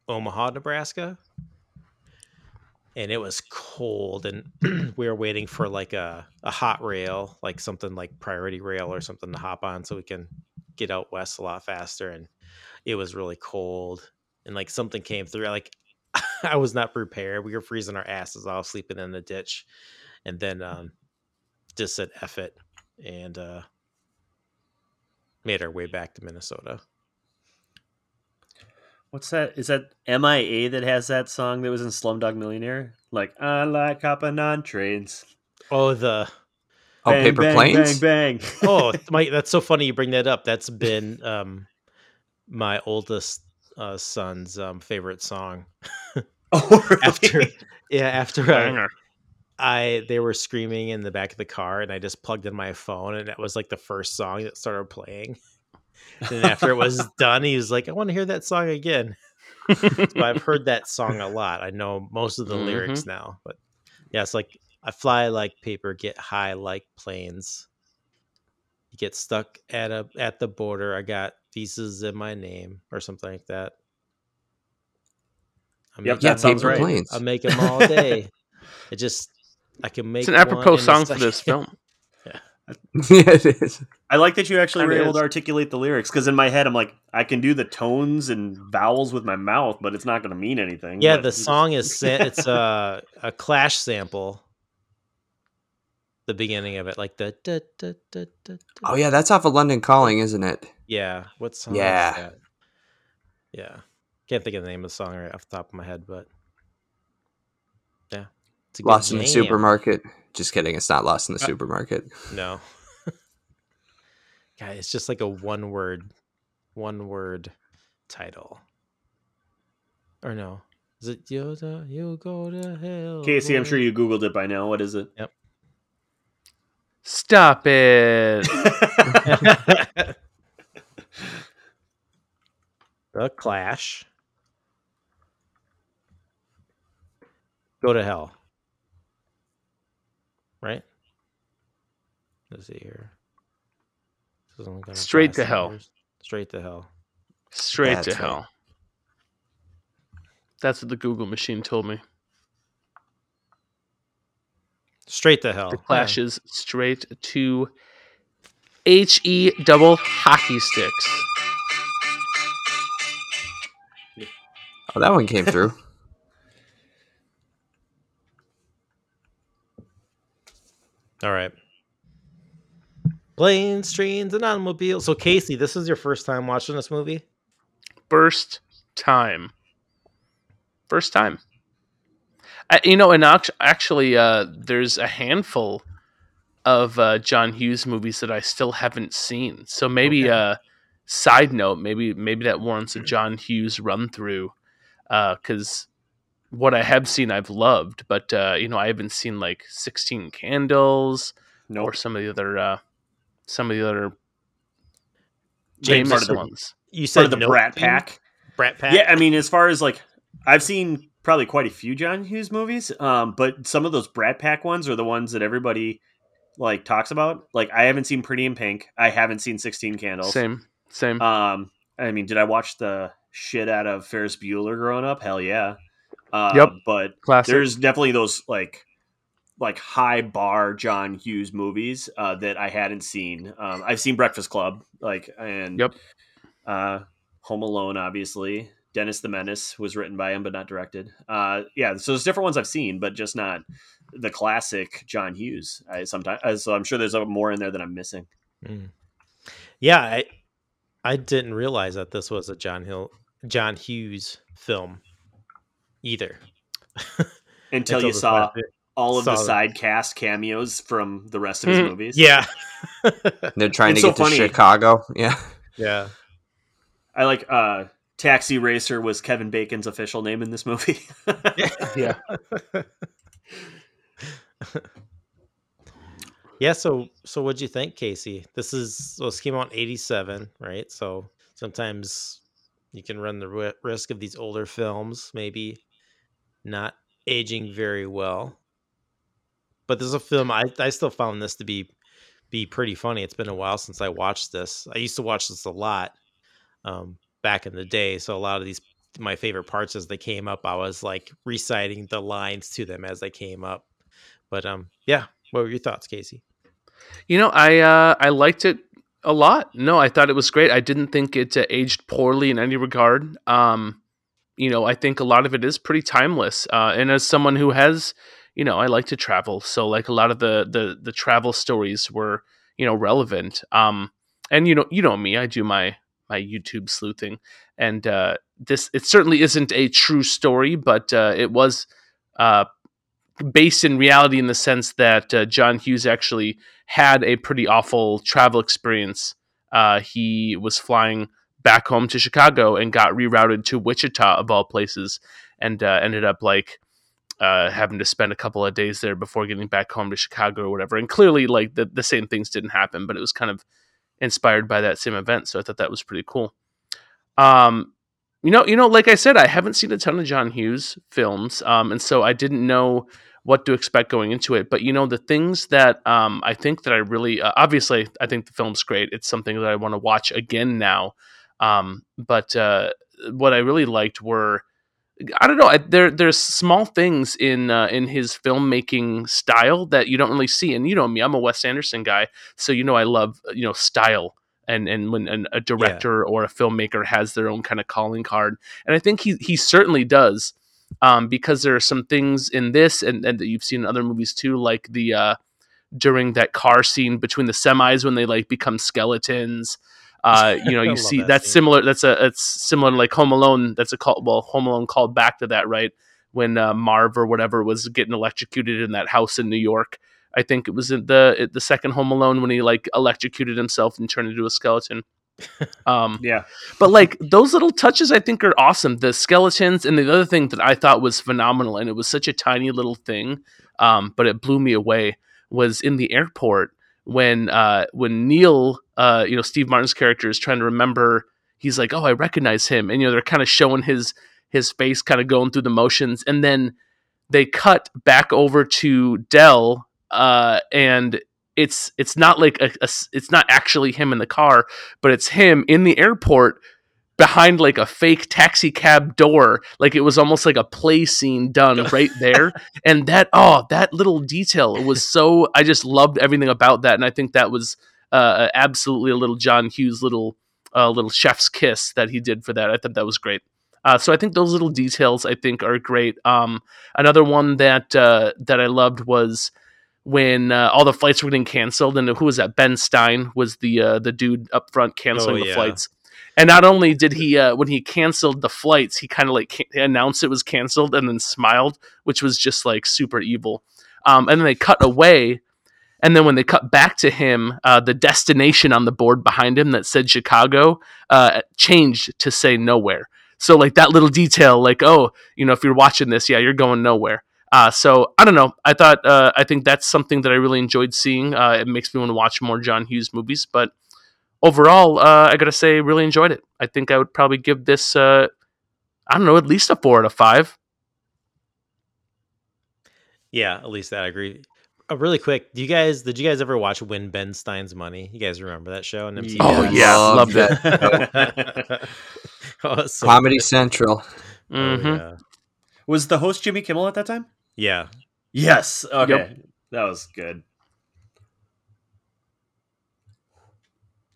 [SPEAKER 1] Omaha, Nebraska. And it was cold, and we were waiting for like a, a hot rail, like something like priority rail or something to hop on so we can get out west a lot faster. And it was really cold, and like something came through. Like I was not prepared. We were freezing our asses off, sleeping in the ditch, and then um, just said "eff it" and uh, made our way back to Minnesota.
[SPEAKER 4] What's that? Is that MIA that has that song that was in Slumdog Millionaire? Like I like hopping on trains.
[SPEAKER 1] Oh, the
[SPEAKER 3] oh,
[SPEAKER 4] Bang,
[SPEAKER 3] paper
[SPEAKER 4] bang,
[SPEAKER 3] planes.
[SPEAKER 4] Bang bang.
[SPEAKER 1] oh, my, that's so funny you bring that up. That's been um, my oldest uh, son's um, favorite song.
[SPEAKER 4] oh, really?
[SPEAKER 1] After yeah, after I, I they were screaming in the back of the car, and I just plugged in my phone, and it was like the first song that started playing. and after it was done, he was like, "I want to hear that song again." so I've heard that song a lot. I know most of the lyrics now, but yeah, it's like I fly like paper, get high like planes. You get stuck at a at the border. I got visas in my name, or something like that. I
[SPEAKER 4] Yep,
[SPEAKER 1] make
[SPEAKER 4] that sounds
[SPEAKER 3] paper
[SPEAKER 4] right.
[SPEAKER 3] planes.
[SPEAKER 1] I make them all day. it just I can make
[SPEAKER 2] It's an apropos
[SPEAKER 1] in
[SPEAKER 2] song for this film.
[SPEAKER 3] yeah, it is.
[SPEAKER 4] I like that you actually were
[SPEAKER 2] Kinda
[SPEAKER 4] able to articulate the lyrics because in my head I'm like I can do the tones and vowels with my mouth, but it's not going to mean anything.
[SPEAKER 1] Yeah,
[SPEAKER 4] but-
[SPEAKER 1] the song is sa- it's a a Clash sample. The beginning of it, like the da, da, da, da, da.
[SPEAKER 3] Oh yeah, that's off of London Calling, isn't it?
[SPEAKER 1] Yeah. What song?
[SPEAKER 3] Yeah.
[SPEAKER 1] is that? yeah. Can't think of the name of the song right off the top of my head, but yeah, it's a good
[SPEAKER 3] Lost in the supermarket. Just kidding. It's not lost in the
[SPEAKER 4] Uh,
[SPEAKER 3] supermarket.
[SPEAKER 1] No, guy, it's just like a one word, one word title. Or no, is it Yoda? You go to hell.
[SPEAKER 4] Casey, I'm sure you googled it by now. What is it? Yep.
[SPEAKER 2] Stop it.
[SPEAKER 1] the Clash. Go to hell. Right? Let's see here. This isn't
[SPEAKER 2] Straight to hell.
[SPEAKER 1] numbers. Straight to hell.
[SPEAKER 2] Straight
[SPEAKER 3] That's
[SPEAKER 2] to
[SPEAKER 3] right.
[SPEAKER 2] hell. That's what the Google machine told me.
[SPEAKER 1] Straight to hell.
[SPEAKER 2] The
[SPEAKER 1] yeah.
[SPEAKER 2] Clash is straight to H E double hockey sticks.
[SPEAKER 3] Oh, that one came through.
[SPEAKER 1] All right. Planes, trains, and automobiles. So, Casey, this is your first time watching this movie?
[SPEAKER 2] First time. First time. I, you know, and actually, uh, there's a handful of uh, John Hughes movies that I still haven't seen. So maybe,
[SPEAKER 1] Okay.
[SPEAKER 2] uh, side note, maybe maybe that warrants a John Hughes run through, because what I have seen, I've loved, but uh, you know, I haven't seen like Sixteen Candles
[SPEAKER 4] Nope.
[SPEAKER 2] or some of the other uh, some of the other
[SPEAKER 1] James,
[SPEAKER 2] famous
[SPEAKER 4] the-
[SPEAKER 2] ones.
[SPEAKER 1] You said
[SPEAKER 4] the
[SPEAKER 1] Nope
[SPEAKER 4] Brat? Pack.
[SPEAKER 1] Brat Pack.
[SPEAKER 4] Yeah, I mean, as far as like, I've seen probably quite a few John Hughes movies, um, but some of those Brat Pack ones are the ones that everybody like talks about. Like, I haven't seen Pretty in Pink. I haven't seen Sixteen Candles.
[SPEAKER 2] Same, same.
[SPEAKER 4] Um, I mean, did I watch the shit out of Ferris Bueller growing up? Hell yeah. Uh,
[SPEAKER 2] Yep.
[SPEAKER 4] But
[SPEAKER 2] Classic.
[SPEAKER 4] there's definitely those like like high bar John Hughes movies uh, that I hadn't seen. Um, I've seen Breakfast Club, like and
[SPEAKER 2] Yep.
[SPEAKER 4] uh, Home Alone, obviously. Dennis the Menace was written by him, but not directed. Uh, yeah, so there's different ones I've seen, but just not the classic John Hughes. I sometimes, so I'm sure there's more in there that I'm missing.
[SPEAKER 1] Mm. Yeah, I I didn't realize that this was a John Hill John Hughes film either.
[SPEAKER 4] Until, you saw all of the
[SPEAKER 1] saw that.
[SPEAKER 4] side cast cameos from the rest of his
[SPEAKER 2] Mm,
[SPEAKER 4] movies.
[SPEAKER 1] Yeah.
[SPEAKER 3] They're trying
[SPEAKER 4] It's
[SPEAKER 3] to
[SPEAKER 4] so
[SPEAKER 3] get to. Chicago. Yeah.
[SPEAKER 1] yeah.
[SPEAKER 4] I like uh Taxi Racer was Kevin Bacon's official name in this movie.
[SPEAKER 2] yeah.
[SPEAKER 1] Yeah, so so what'd you think, Casey? This is so this came out in '87, right? So sometimes you can run the risk of these older films maybe not aging very well. But this is a film I I still found this to be be pretty funny. It's been a while since I watched this. I used to watch this a lot um, back in the day. So a lot of these my favorite parts as they came up, I was like reciting the lines to them as they came up. But um, yeah. What were your thoughts, Casey?
[SPEAKER 2] You know, I uh, I liked it a lot. No, I thought it was great. I didn't think it uh, aged poorly in any regard. Um, you know, I think a lot of it is pretty timeless. Uh, and as someone who has, you know, I like to travel, so like a lot of the the the travel stories were, you know, relevant. Um, and you know, you know me, I do my my YouTube sleuthing, and uh, this it certainly isn't a true story, but uh, it was uh, based in reality in the sense that uh, John Hughes actually had a pretty awful travel experience. Uh, he was flying back home to Chicago and got rerouted to Wichita of all places, and uh, ended up like uh, having to spend a couple of days there before getting back home to Chicago or whatever. And clearly, like the the same things didn't happen, but it was kind of inspired by that same event. So I thought that was pretty cool. Um, you know, you know, like I said, I haven't seen a ton of John Hughes films, um, and so I didn't know what to expect going into it. But you know, the things that um, I think that I really, uh, obviously, I think the film's great. It's something that I want to watch again now. Um, but uh, what I really liked were, I don't know, I, there there's small things in uh, in his filmmaking style that you don't really see. And you know me, I'm a Wes Anderson guy, so you know I love you know style. And, and when an, a director or a filmmaker has their own kind of calling card, and I think he he certainly does um, because there are some things in this and, and that you've seen in other movies too, like the uh, during that car scene between the semis when they like become skeletons. Uh, you know, you see
[SPEAKER 1] that
[SPEAKER 2] that's
[SPEAKER 1] scene.
[SPEAKER 2] similar. That's a it's similar to like Home Alone. That's a call. Well, Home Alone called back to that, right? When uh, Marv or whatever was getting electrocuted in that house in New York. I think it was in the the second Home Alone when he like electrocuted himself and turned into a skeleton. Um,
[SPEAKER 4] yeah.
[SPEAKER 2] but like those little touches I think are awesome. The skeletons and the other thing that I thought was phenomenal, and it was such a tiny little thing, um, but it blew me away, was in the airport when uh, when Neil, uh, you know, Steve Martin's character is trying to remember. He's like, "Oh, I recognize him," and you know, they're kind of showing his his face, kind of going through the motions, and then they cut back over to Dell, uh, and it's it's not like a, a it's not actually him in the car, but it's him in the airport behind like a fake taxi cab door. Like it was almost like a play scene done right there. And that oh that little detail was so i just loved everything about that. And i think that was uh, absolutely a little john hughes little uh, little chef's kiss that he did for that. I thought that was great. Uh, so i think those little details i think are great. Um, another one that uh, that i loved was when uh, all the flights were getting canceled and who was that ben stein was the uh, the dude up front canceling
[SPEAKER 1] Oh,
[SPEAKER 2] the
[SPEAKER 1] yeah.
[SPEAKER 2] flights And not only did he, uh, when he canceled the flights, he kind of like ca- announced it was canceled and then smiled, which was just like super evil. Um, and then they cut away. And then when they cut back to him, uh, the destination on the board behind him that said Chicago uh, changed to say nowhere. So like that little detail, like oh, you know, if you're watching this, yeah, you're going nowhere. Uh, so I don't know. I thought uh, I think that's something that I really enjoyed seeing. Uh, it makes me want to watch more John Hughes movies. But overall, uh, I gotta say, really enjoyed it. I think I would probably give this, uh, I don't know, at least a four out of five.
[SPEAKER 1] Yeah, at least that I agree. Uh, really quick, do you guys did you guys ever watch Win Ben Stein's Money? You guys remember that show on MTV?
[SPEAKER 2] Oh, yeah.
[SPEAKER 3] Love
[SPEAKER 2] loved
[SPEAKER 3] that.
[SPEAKER 1] oh, so
[SPEAKER 3] Comedy
[SPEAKER 1] good.
[SPEAKER 3] Central.
[SPEAKER 1] Oh,
[SPEAKER 2] Mhm.
[SPEAKER 1] yeah.
[SPEAKER 4] Was the host Jimmy Kimmel at that time?
[SPEAKER 1] Yeah.
[SPEAKER 4] Yes. Okay.
[SPEAKER 2] Yep.
[SPEAKER 4] That was good.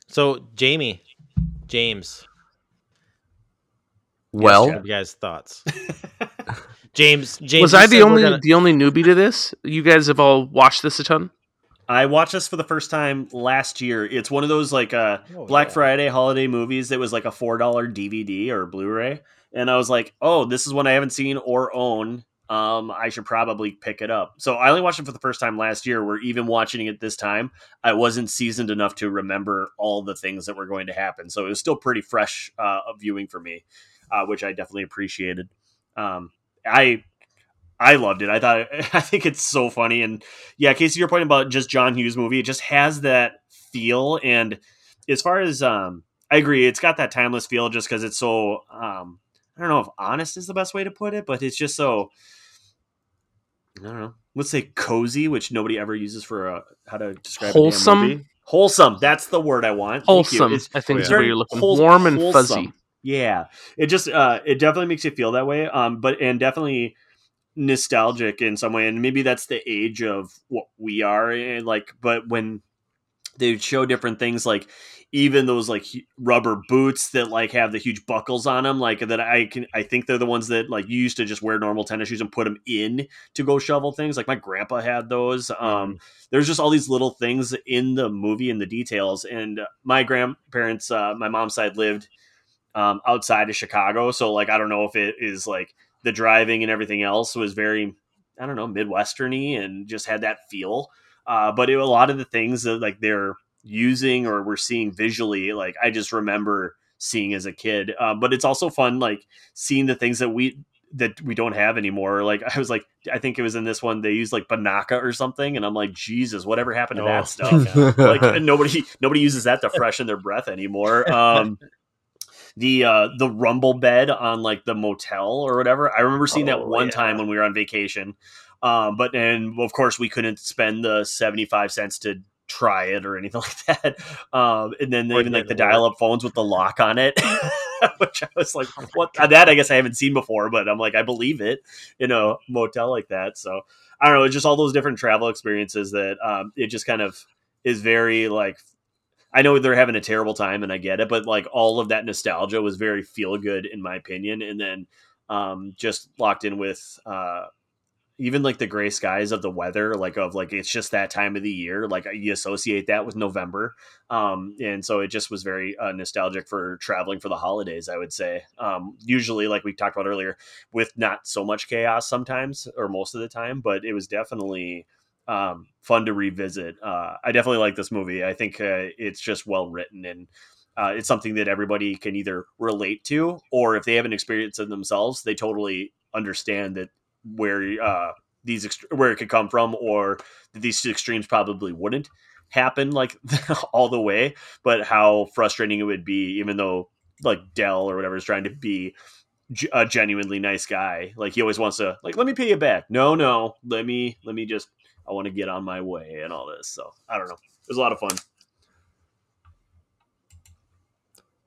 [SPEAKER 1] So Jamie, James,
[SPEAKER 3] Well,
[SPEAKER 1] what are you guys' thoughts? James, James,
[SPEAKER 2] Was I the only
[SPEAKER 1] gonna-
[SPEAKER 2] the only newbie to this? You guys have all watched this a ton.
[SPEAKER 4] I watched this for the first time last year. It's one of those like uh
[SPEAKER 1] Oh,
[SPEAKER 4] Black
[SPEAKER 1] yeah.
[SPEAKER 4] Friday holiday movies that was like a four dollar DVD or Blu-ray, and I was like, "Oh, this is one I haven't seen or own. Um, I should probably pick it up." So I only watched it for the first time last year. Where even watching it this time, I wasn't seasoned enough to remember all the things that were going to happen. So it was still pretty fresh uh, viewing for me, uh, which I definitely appreciated. Um, I I loved it. I thought I think it's so funny and yeah, Casey, your point about just John Hughes movie, it just has that feel. And as far as um, I agree, it's got that timeless feel just because it's so um, I don't know if honest is the best way to put it, but it's just so I don't know. Let's say cozy, which nobody ever uses for a how to describe a
[SPEAKER 2] Wholesome?
[SPEAKER 4] movie. Wholesome. That's the word I want.
[SPEAKER 2] Wholesome,
[SPEAKER 4] It's
[SPEAKER 2] I think
[SPEAKER 1] Oh,
[SPEAKER 2] is where
[SPEAKER 4] very
[SPEAKER 2] you're looking.
[SPEAKER 4] whole-
[SPEAKER 2] Warm and
[SPEAKER 4] wholesome.
[SPEAKER 2] fuzzy.
[SPEAKER 4] Yeah, it just uh, it definitely makes you feel that way. Um, but and definitely nostalgic in some way, and maybe that's the age of what we are. And like, but when they show different things, like even those like rubber boots that like have the huge buckles on them, like that I can I think they're the ones that like you used to just wear normal tennis shoes and put them in to go shovel things. Like my grandpa had those. Um, there's just all these little things in the movie and the details. And my grandparents, uh, my mom's side lived um, outside of Chicago, so like I don't know if it is like the driving and everything else was very I don't know midwesterny and just had that feel. Uh, but it, a lot of the things that like they're using or we're seeing visually, like I just remember seeing as a kid. Uh, but it's also fun like seeing the things that we that we don't have anymore. Like I was like, I think it was in this one they used like Binaca or something, and I'm like, Jesus, whatever happened to
[SPEAKER 1] Oh,
[SPEAKER 4] that stuff? like nobody nobody uses that to freshen their breath anymore. Um, the uh, the rumble bed on like the motel or whatever. I remember seeing that one
[SPEAKER 1] yeah.
[SPEAKER 4] time when we were on vacation. Um, but and of course we couldn't spend the seventy five cents to try it or anything like that. Um, and then
[SPEAKER 1] Or
[SPEAKER 4] even like the dial up phones with the lock on it, which I was like, what? That I guess I haven't seen before, but I'm like, I believe it in a motel like that. So I don't know, it's just all those different travel experiences that um, it just kind of is very like. I know they're having a terrible time, and I get it, but like all of that nostalgia was very feel good in my opinion, and then um, just locked in with uh, even like the gray skies of the weather, like of like it's just that time of the year. Like you associate that with November, um, and so it just was very uh, nostalgic for traveling for the holidays. I would say, um, usually like we talked about earlier, with not so much chaos sometimes or most of the time, but it was definitely um, fun to revisit. Uh, I definitely like this movie. I think uh, it's just well written and. Uh, it's something that everybody can either relate to, or if they haven't experienced it themselves, they totally understand that where uh, these ext- where it could come from, or that these extremes probably wouldn't happen like all the way, but how frustrating it would be, even though like Dell or whatever is trying to be a genuinely nice guy. Like he always wants to like let me pay you back. No, no, let me let me just I want to get on my way and all this. So I don't know. It was a lot of fun.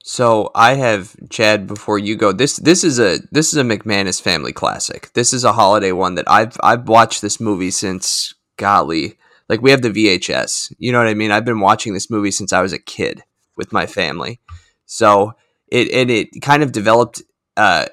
[SPEAKER 3] So I have Chad before you go. This this is a this is a McManus family classic. This is a holiday one that I've I've watched this movie since golly. Like we have the VHS. You know what I mean? I've been watching this movie since I was a kid with my family. So it and it kind of developed uh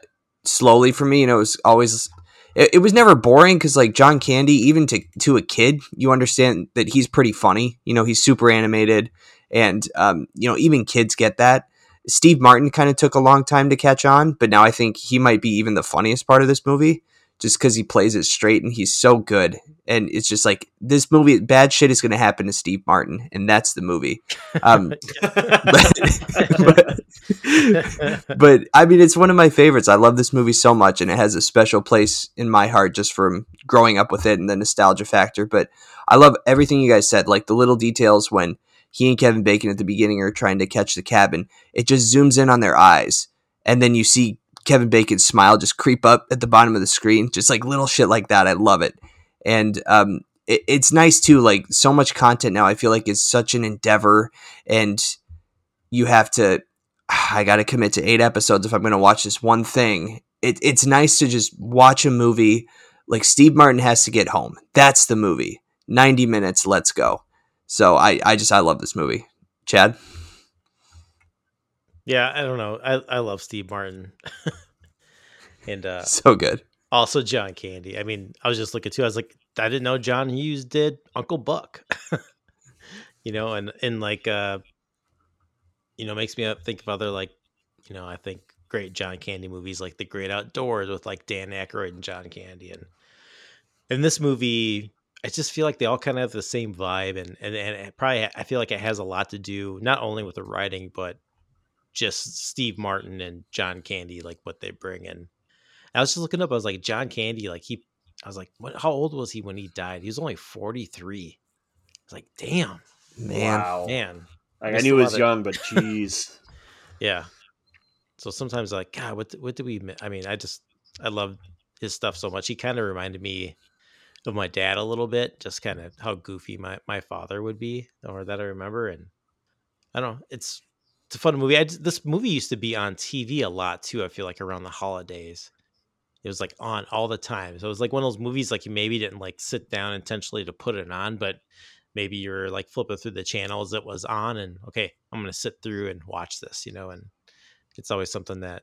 [SPEAKER 3] slowly for me. You know, it was always it, it was never boring because like John Candy, even to to a kid, you understand that he's pretty funny. You know, he's super animated, and um, you know even kids get that Steve Martin kind of took a long time to catch on, but now I think he might be even the funniest part of this movie just because he plays it straight and he's so good. And it's just like this movie, bad shit is going to happen to Steve Martin, and that's the movie. Um, but, but, but, I mean, it's one of my favorites. I love this movie so much, and it has a special place in my heart just from growing up with it and the nostalgia factor. But I love everything you guys said, like the little details when he and Kevin Bacon at the beginning are trying to catch the cabin. It just zooms in on their eyes, and then you see Kevin Bacon's smile just creep up at the bottom of the screen, just like little shit like that. I love it, and um, it, it's nice too. Like so much content now, I feel like it's such an endeavor, and you have to. I got to commit to eight episodes if I'm going to watch this one thing. It, it's nice to just watch a movie like Steve Martin has to get home. That's the movie. 90 minutes, let's go. So I, I just I love this movie. Chad?
[SPEAKER 1] Yeah, I don't know. I, I love Steve Martin. and uh
[SPEAKER 3] so good.
[SPEAKER 1] Also John Candy. I mean, I was just looking too. I was like, I didn't know John Hughes did Uncle Buck. you know, and and like uh you know, makes me think of other like, you know, I think great John Candy movies like The Great Outdoors with like Dan Aykroyd and John Candy and in this movie I just feel like they all kind of have the same vibe and and and probably I feel like it has a lot to do not only with the writing but just Steve Martin and John Candy, like what they bring in. I was just looking up. I was like, John Candy, like he, I was like, what? How old was he when he died? He was only forty three. I was like, damn,
[SPEAKER 3] man,
[SPEAKER 4] wow.
[SPEAKER 1] man.
[SPEAKER 4] Like, I knew he was young, but jeez.
[SPEAKER 1] yeah. So sometimes like, God, what what do we? I mean, I just I love his stuff so much. He kind of reminded me of my dad a little bit, just kind of how goofy my my father would be, or that I remember. And I don't know, it's it's a fun movie. I, this movie used to be on TV a lot too. I feel like around the holidays, it was like on all the time. So it was like one of those movies like you maybe didn't like sit down intentionally to put it on, but maybe you're like flipping through the channels it was on, and okay, I'm gonna sit through and watch this, you know. And it's always something that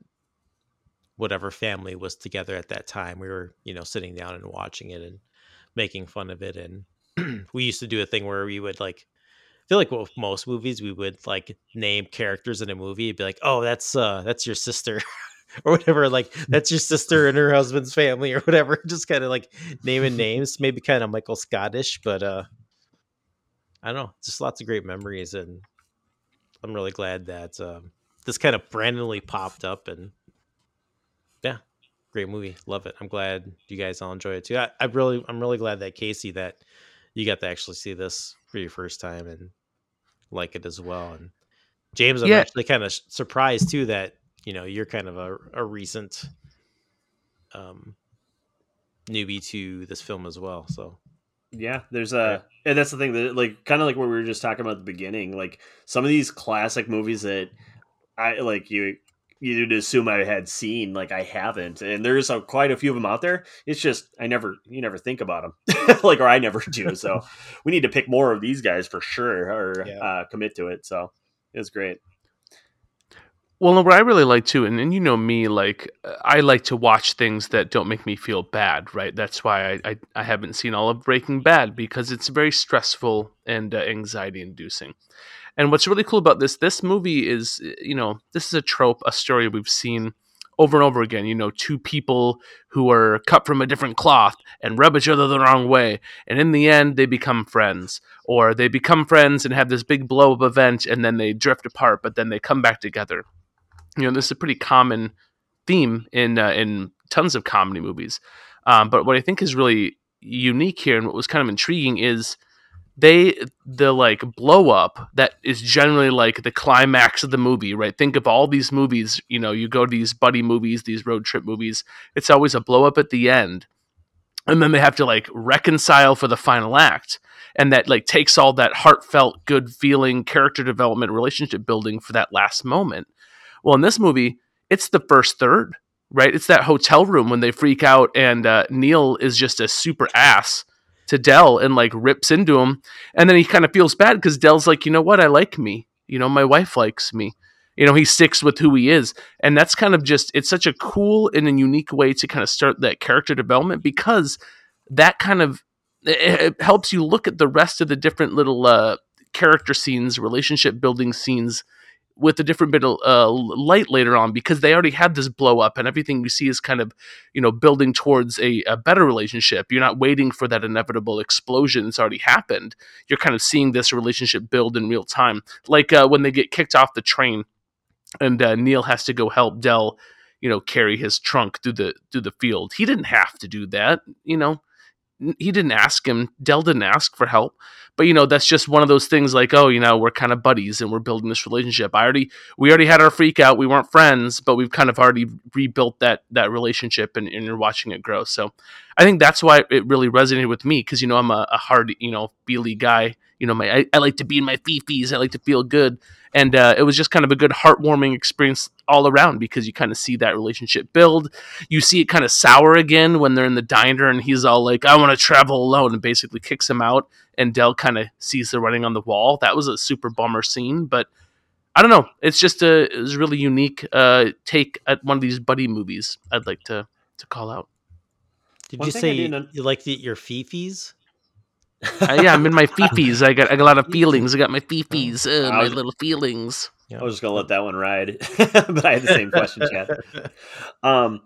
[SPEAKER 1] whatever family was together at that time, we were you know sitting down and watching it and making fun of it. And we used to do a thing where we would like I feel like with most movies we would like name characters in a movie be like, "Oh, that's uh that's your sister." or whatever like that's your sister and her husband's family or whatever just kind of like naming names maybe kind of michael scottish but uh i don't know just lots of great memories and i'm really glad that um, this kind of randomly popped up and yeah great movie love it i'm glad you guys all enjoy it too I, I really i'm really glad that casey that you got to actually see this for your first time and like it as well. And James, I'm yeah. actually kind of surprised too that you know you're kind of a, a recent um, newbie to this film as well. So
[SPEAKER 4] yeah, there's a, yeah. and that's the thing that like kind of like what we were just talking about at the beginning. Like some of these classic movies that I like you you'd assume I had seen, like I haven't, and there's a, quite a few of them out there. It's just I never, you never think about them, like or I never do. So we need to pick more of these guys for sure, or yeah. uh, commit to it. So it was great.
[SPEAKER 2] Well, what I really like too, and, and you know me, like I like to watch things that don't make me feel bad, right? That's why I, I, I haven't seen all of Breaking Bad because it's very stressful and uh, anxiety inducing. And what's really cool about this, this movie is, you know, this is a trope, a story we've seen over and over again. You know, two people who are cut from a different cloth and rub each other the wrong way. And in the end, they become friends. Or they become friends and have this big blow up event and then they drift apart, but then they come back together. You know, this is a pretty common theme in, uh, in tons of comedy movies. Um, but what I think is really unique here and what was kind of intriguing is they the like blow up that is generally like the climax of the movie right? Think of all these movies you know you go to these buddy movies these road trip movies it's always a blow up at the end and then they have to like reconcile for the final act and that like takes all that heartfelt good feeling character development relationship building for that last moment. Well in this movie it's the first third right? It's that hotel room when they freak out and uh, neil is just a super ass to Dell and like rips into him. And then he kind of feels bad because Dell's like, you know what? I like me. You know, my wife likes me. You know, he sticks with who he is. And that's kind of just, it's such a cool and a unique way to kind of start that character development because that kind of it, helps you look at the rest of the different little uh, character scenes, relationship building scenes with a different bit of uh, light later on because they already had this blow up and everything you see is kind of you know building towards a, a better relationship. You're not waiting for that inevitable explosion it's already happened. You're kind of seeing this relationship build in real time. Like uh, when they get kicked off the train and uh, neil has to go help dell you know carry his trunk through the through the field. He didn't have to do that you know he didn't ask him dell didn't ask for help. But you know that's just one of those things like oh you know we're kind of buddies and we're building this relationship. I already we already had our freak out. We weren't friends but we've kind of already rebuilt that that relationship and, and you're watching it grow. So i think that's why it really resonated with me because you know i'm a, a hard you know feely guy. You know my I, I like to be in my fifis i like to feel good. And uh, it was just kind of a good heartwarming experience all around because you kind of see that relationship build. You see it kind of sour again when they're in the diner and he's all like i want to travel alone and basically kicks him out. And dell kind of sees the writing on the wall. That was a super bummer scene but i don't know. It's just a it was a really unique uh, take at one of these buddy movies i'd like to to call out
[SPEAKER 1] Did
[SPEAKER 4] One
[SPEAKER 1] you say you, you like to eat your fifis?
[SPEAKER 2] uh, yeah i'm in my fifis i got i got a lot of feelings i got my fifis uh, my
[SPEAKER 4] was-
[SPEAKER 2] little feelings
[SPEAKER 4] I was just gonna let that one ride, but I had the same question, Chad. Um,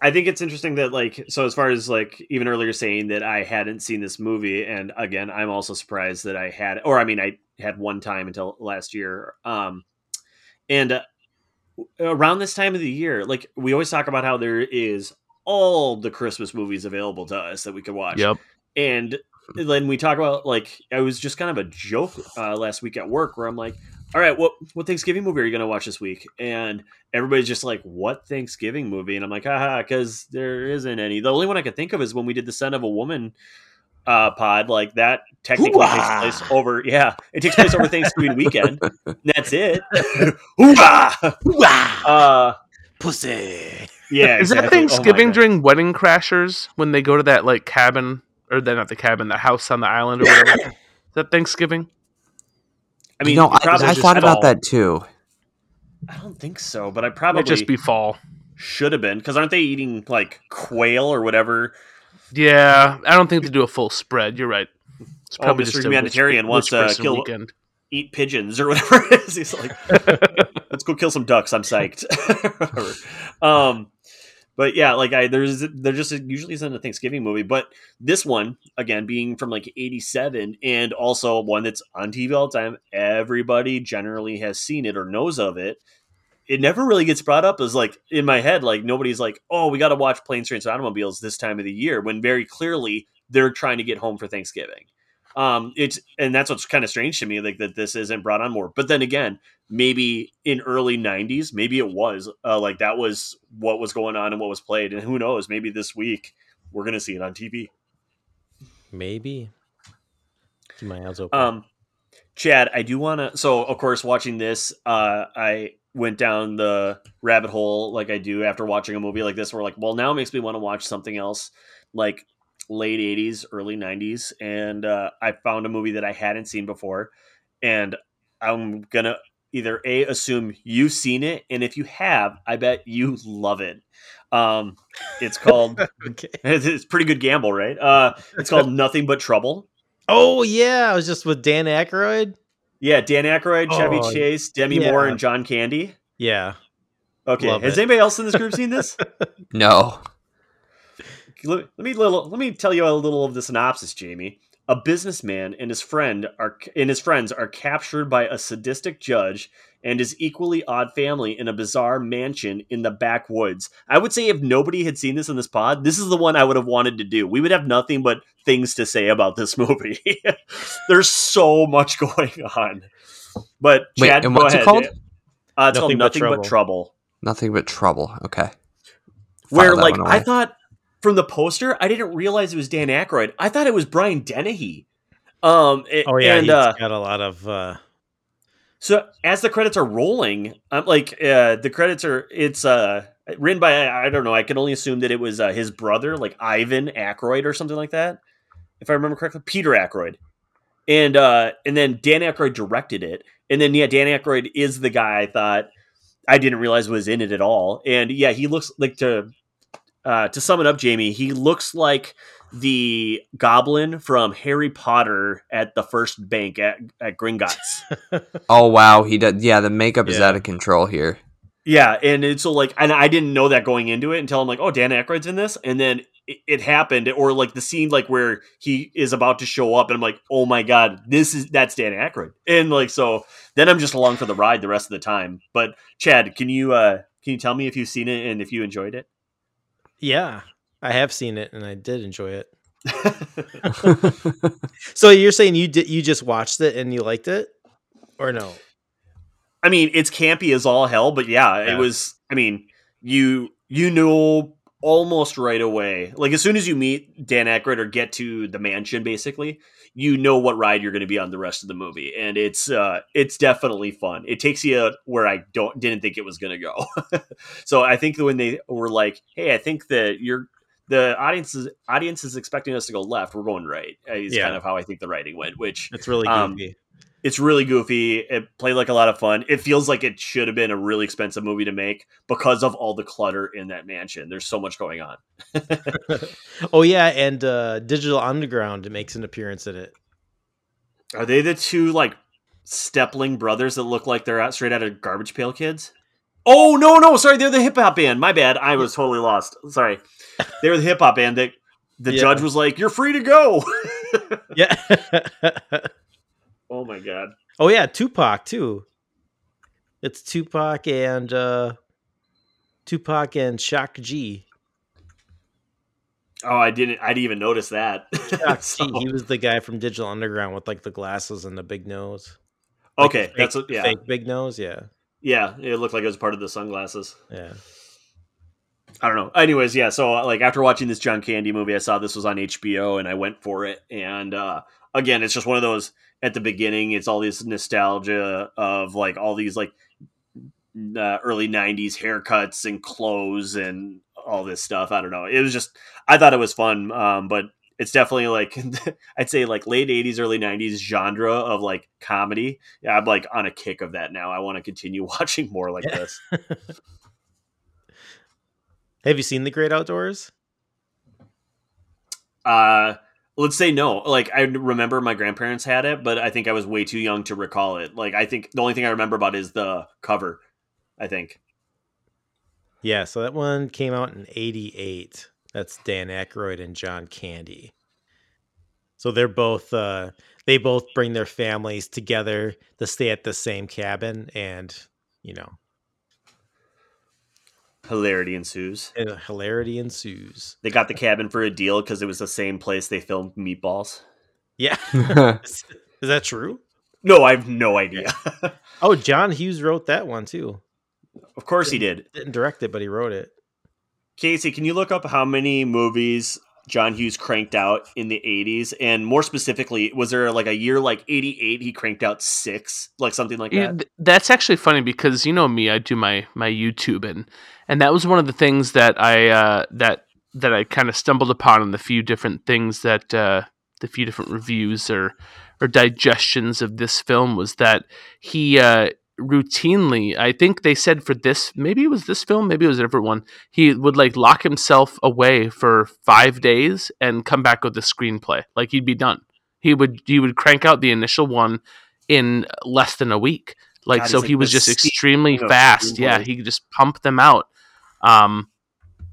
[SPEAKER 4] I think it's interesting that like so as far as like even earlier saying that I hadn't seen this movie, and again, I'm also surprised that I had, or I mean, I had one time until last year. Um, and uh, around this time of the year, like we always talk about how there is all the Christmas movies available to us that we could watch
[SPEAKER 2] yep
[SPEAKER 4] and then we talk about like I was just kind of a joke uh, last week at work where I'm like, all right, what what Thanksgiving movie are you going to watch this week? And everybody's just like, what Thanksgiving movie? And I'm like, haha, because there isn't any. The only one I could think of is when we did the Scent of a Woman uh, pod. Like that technically
[SPEAKER 1] Hoo-ah!
[SPEAKER 4] takes place over, yeah, it takes place over Thanksgiving weekend. That's it. Hoo-ah!
[SPEAKER 1] Wow,
[SPEAKER 4] uh,
[SPEAKER 1] pussy.
[SPEAKER 4] Yeah,
[SPEAKER 2] is that
[SPEAKER 4] exactly. Oh my
[SPEAKER 2] thanksgiving
[SPEAKER 4] God.
[SPEAKER 2] during wedding crashers when they go to that like cabin or then not the cabin the house on the island or whatever is that thanksgiving
[SPEAKER 4] I mean,
[SPEAKER 3] you know,
[SPEAKER 4] it probably
[SPEAKER 3] I, I
[SPEAKER 4] just
[SPEAKER 3] thought about
[SPEAKER 4] fall.
[SPEAKER 3] that too.
[SPEAKER 4] I don't think so, but I
[SPEAKER 2] might
[SPEAKER 4] probably
[SPEAKER 2] just be fall
[SPEAKER 4] should have been because aren't they eating like quail or whatever?
[SPEAKER 2] Yeah, I don't think they do a full spread. You're right. It's probably
[SPEAKER 4] Oh, Mr. Humanitarian
[SPEAKER 2] which-
[SPEAKER 4] wants to kill-
[SPEAKER 2] weekend.
[SPEAKER 4] Eat pigeons or whatever it is. He's like, let's go kill some ducks. I'm psyched. Um, but yeah, like I there's there just usually isn't a Thanksgiving movie, but this one again being from like '87 and also one that's on TV all the time. Everybody generally has seen it or knows of it. It never really gets brought up as like in my head, like nobody's like, oh, we got to watch Planes, Trains, and Automobiles this time of the year when very clearly they're trying to get home for Thanksgiving. Um, it's and that's what's kind of strange to me, like that this isn't brought on more. But then again, maybe in early 90s maybe it was uh, like that was what was going on and what was played and who knows maybe this week we're gonna see it on tv
[SPEAKER 1] Maybe. Keep my eyes open.
[SPEAKER 4] um chad i do want to so of course watching this uh i went down the rabbit hole like i do after watching a movie like this where like well now it makes me want to watch something else like late 80s early 90s and uh, i found a movie that i hadn't seen before and i'm gonna either a assume you've seen it and if you have i bet you love it um it's called
[SPEAKER 1] okay.
[SPEAKER 4] it's it's a pretty good gamble right uh it's called nothing but trouble
[SPEAKER 1] Oh yeah, I was just with Dan Aykroyd.
[SPEAKER 4] yeah dan Aykroyd, chevy
[SPEAKER 1] Oh,
[SPEAKER 4] chase demi
[SPEAKER 1] yeah.
[SPEAKER 4] moore and john candy
[SPEAKER 1] Yeah.
[SPEAKER 4] okay
[SPEAKER 1] Love
[SPEAKER 4] has
[SPEAKER 1] it.
[SPEAKER 4] anybody else in this group seen this
[SPEAKER 3] No.
[SPEAKER 4] Let, let me little let me tell you a little of the synopsis, Jamie. A businessman and his friend are and his friends are captured by a sadistic judge and his equally odd family in a bizarre mansion in the backwoods. I would say if nobody had seen this in this pod, this is the one I would have wanted to do. We would have nothing but things to say about this movie. There's so much going on. But
[SPEAKER 3] Wait,
[SPEAKER 4] Chad,
[SPEAKER 3] and
[SPEAKER 4] go
[SPEAKER 3] what's it called?
[SPEAKER 4] Uh, it's
[SPEAKER 1] Nothing
[SPEAKER 4] called
[SPEAKER 1] But
[SPEAKER 4] Nothing But
[SPEAKER 1] Trouble.
[SPEAKER 4] Trouble.
[SPEAKER 3] Nothing but trouble. Okay.
[SPEAKER 4] where
[SPEAKER 3] File that
[SPEAKER 4] like I thought from the poster, I didn't realize it was Dan Aykroyd. I thought it was Brian Dennehy. Um, a-
[SPEAKER 1] Oh yeah,
[SPEAKER 4] and
[SPEAKER 1] he's
[SPEAKER 4] uh,
[SPEAKER 1] got a lot of uh
[SPEAKER 4] so as the credits are rolling, I'm like, uh, the credits are it's uh written by I I don't know. I can only assume that it was uh, his brother, like Ivan Aykroyd or something like that, if I remember correctly, Peter Aykroyd. And uh, and then Dan Aykroyd directed it, and then yeah, Dan Aykroyd is the guy I thought I didn't realize was in it at all. And yeah, he looks like to uh, to sum it up, Jamie, he looks like the goblin from Harry Potter at the first bank at, at Gringotts.
[SPEAKER 3] Oh wow, he does. Yeah, the makeup is out of control here.
[SPEAKER 4] yeah, and it's so like, and I didn't know that going into it until I'm like, oh, Dan Aykroyd's in this, and then it, it happened, or like the scene like where he is about to show up, and I'm like, oh my god, this is that's Dan Aykroyd, and like so, then I'm just along for the ride the rest of the time. But Chad, can you uh can you tell me if you've seen it and if you enjoyed it?
[SPEAKER 1] Yeah, I have seen it and I did enjoy it. So you're saying you did you just watched it and you liked it, or no?
[SPEAKER 4] I mean, it's campy as all hell, but yeah,
[SPEAKER 1] Yeah.
[SPEAKER 4] it was. I mean, you you know almost right away, like as soon as you meet Dan Aykroyd or get to the mansion, basically, you know what ride you're going to be on the rest of the movie, and it's uh it's definitely fun. It takes you where I don't didn't think it was going to go. so I think when they were like, "Hey, I think that you're." The audience is audience is expecting us to go left. We're going right. Is
[SPEAKER 1] Yeah.
[SPEAKER 4] kind of how I think the writing went. Which
[SPEAKER 1] It's really
[SPEAKER 4] Um,
[SPEAKER 1] goofy.
[SPEAKER 4] It's really goofy. It played like a lot of fun. It feels like it should have been a really expensive movie to make because of all the clutter in that mansion. There's so much going on.
[SPEAKER 1] oh yeah, and uh, Digital Underground makes an appearance in it.
[SPEAKER 4] Are they the two like Stepling brothers that look like they're out straight out of Garbage Pail Kids? Oh no, no, sorry, they're the hip hop band. My bad. I was totally lost. Sorry, they were the hip hop band that the
[SPEAKER 1] Yeah.
[SPEAKER 4] judge was like, "You're free to go."
[SPEAKER 1] Yeah.
[SPEAKER 4] Oh my god.
[SPEAKER 1] oh yeah, Tupac too. It's Tupac and uh, Tupac and Shock G.
[SPEAKER 4] Oh, I didn't. I didn't even notice that.
[SPEAKER 1] Shock
[SPEAKER 4] So-
[SPEAKER 1] G. He was the guy from Digital Underground with like the glasses and the big nose. Like,
[SPEAKER 4] okay,
[SPEAKER 1] fake-
[SPEAKER 4] that's what. Yeah,
[SPEAKER 1] fake big nose. Yeah,
[SPEAKER 4] yeah. It looked like it was part of the sunglasses.
[SPEAKER 1] yeah.
[SPEAKER 4] I don't know. Anyways, yeah. So like after watching this John Candy movie, I saw this was on HBO and I went for it. And uh, again, it's just one of those at the beginning. It's all this nostalgia of like all these like uh, early '90s haircuts and clothes and all this stuff. I don't know. It was just I thought it was fun, um, but it's definitely like I'd say like late '80s, early '90s genre of like comedy. Yeah, I'm like on a kick of that now. I want to continue watching more like
[SPEAKER 1] Yeah.
[SPEAKER 4] this.
[SPEAKER 1] Have you seen The Great Outdoors?
[SPEAKER 4] Uh, let's say no. Like I remember my grandparents had it, but I think I was way too young to recall it. Like I think the only thing I remember about is the cover. I think.
[SPEAKER 1] Yeah, so that one came out in '88. That's Dan Aykroyd and John Candy. So they're both uh, they both bring their families together to stay at the same cabin, and you know,
[SPEAKER 4] Hilarity ensues.
[SPEAKER 1] uh, hilarity ensues.
[SPEAKER 4] They got the cabin for a deal because it was the same place they filmed Meatballs.
[SPEAKER 1] Yeah, is is that true?
[SPEAKER 4] No, I have no idea.
[SPEAKER 1] Oh, John Hughes wrote that one too.
[SPEAKER 4] of course he did.
[SPEAKER 1] Didn't direct it, but he wrote it.
[SPEAKER 4] Casey, can you look up how many movies John Hughes cranked out in the 80s? And more specifically, was there like a year like 88 he cranked out six? Like something like that?
[SPEAKER 2] th- that's actually funny because you know me, I do my my YouTube and and that was one of the things that I uh, that that I kind of stumbled upon in the few different things that uh, the few different reviews or or digestions of this film was that he uh, routinely, I think they said for this, maybe it was this film, maybe it was a different one, he would like lock himself away for five days and come back with a screenplay. Like he'd be done. He would he would crank out the initial one in less than a week. Like
[SPEAKER 4] God,
[SPEAKER 2] so
[SPEAKER 4] like
[SPEAKER 2] he was just extremely fast. Yeah, he could just pump them out. Um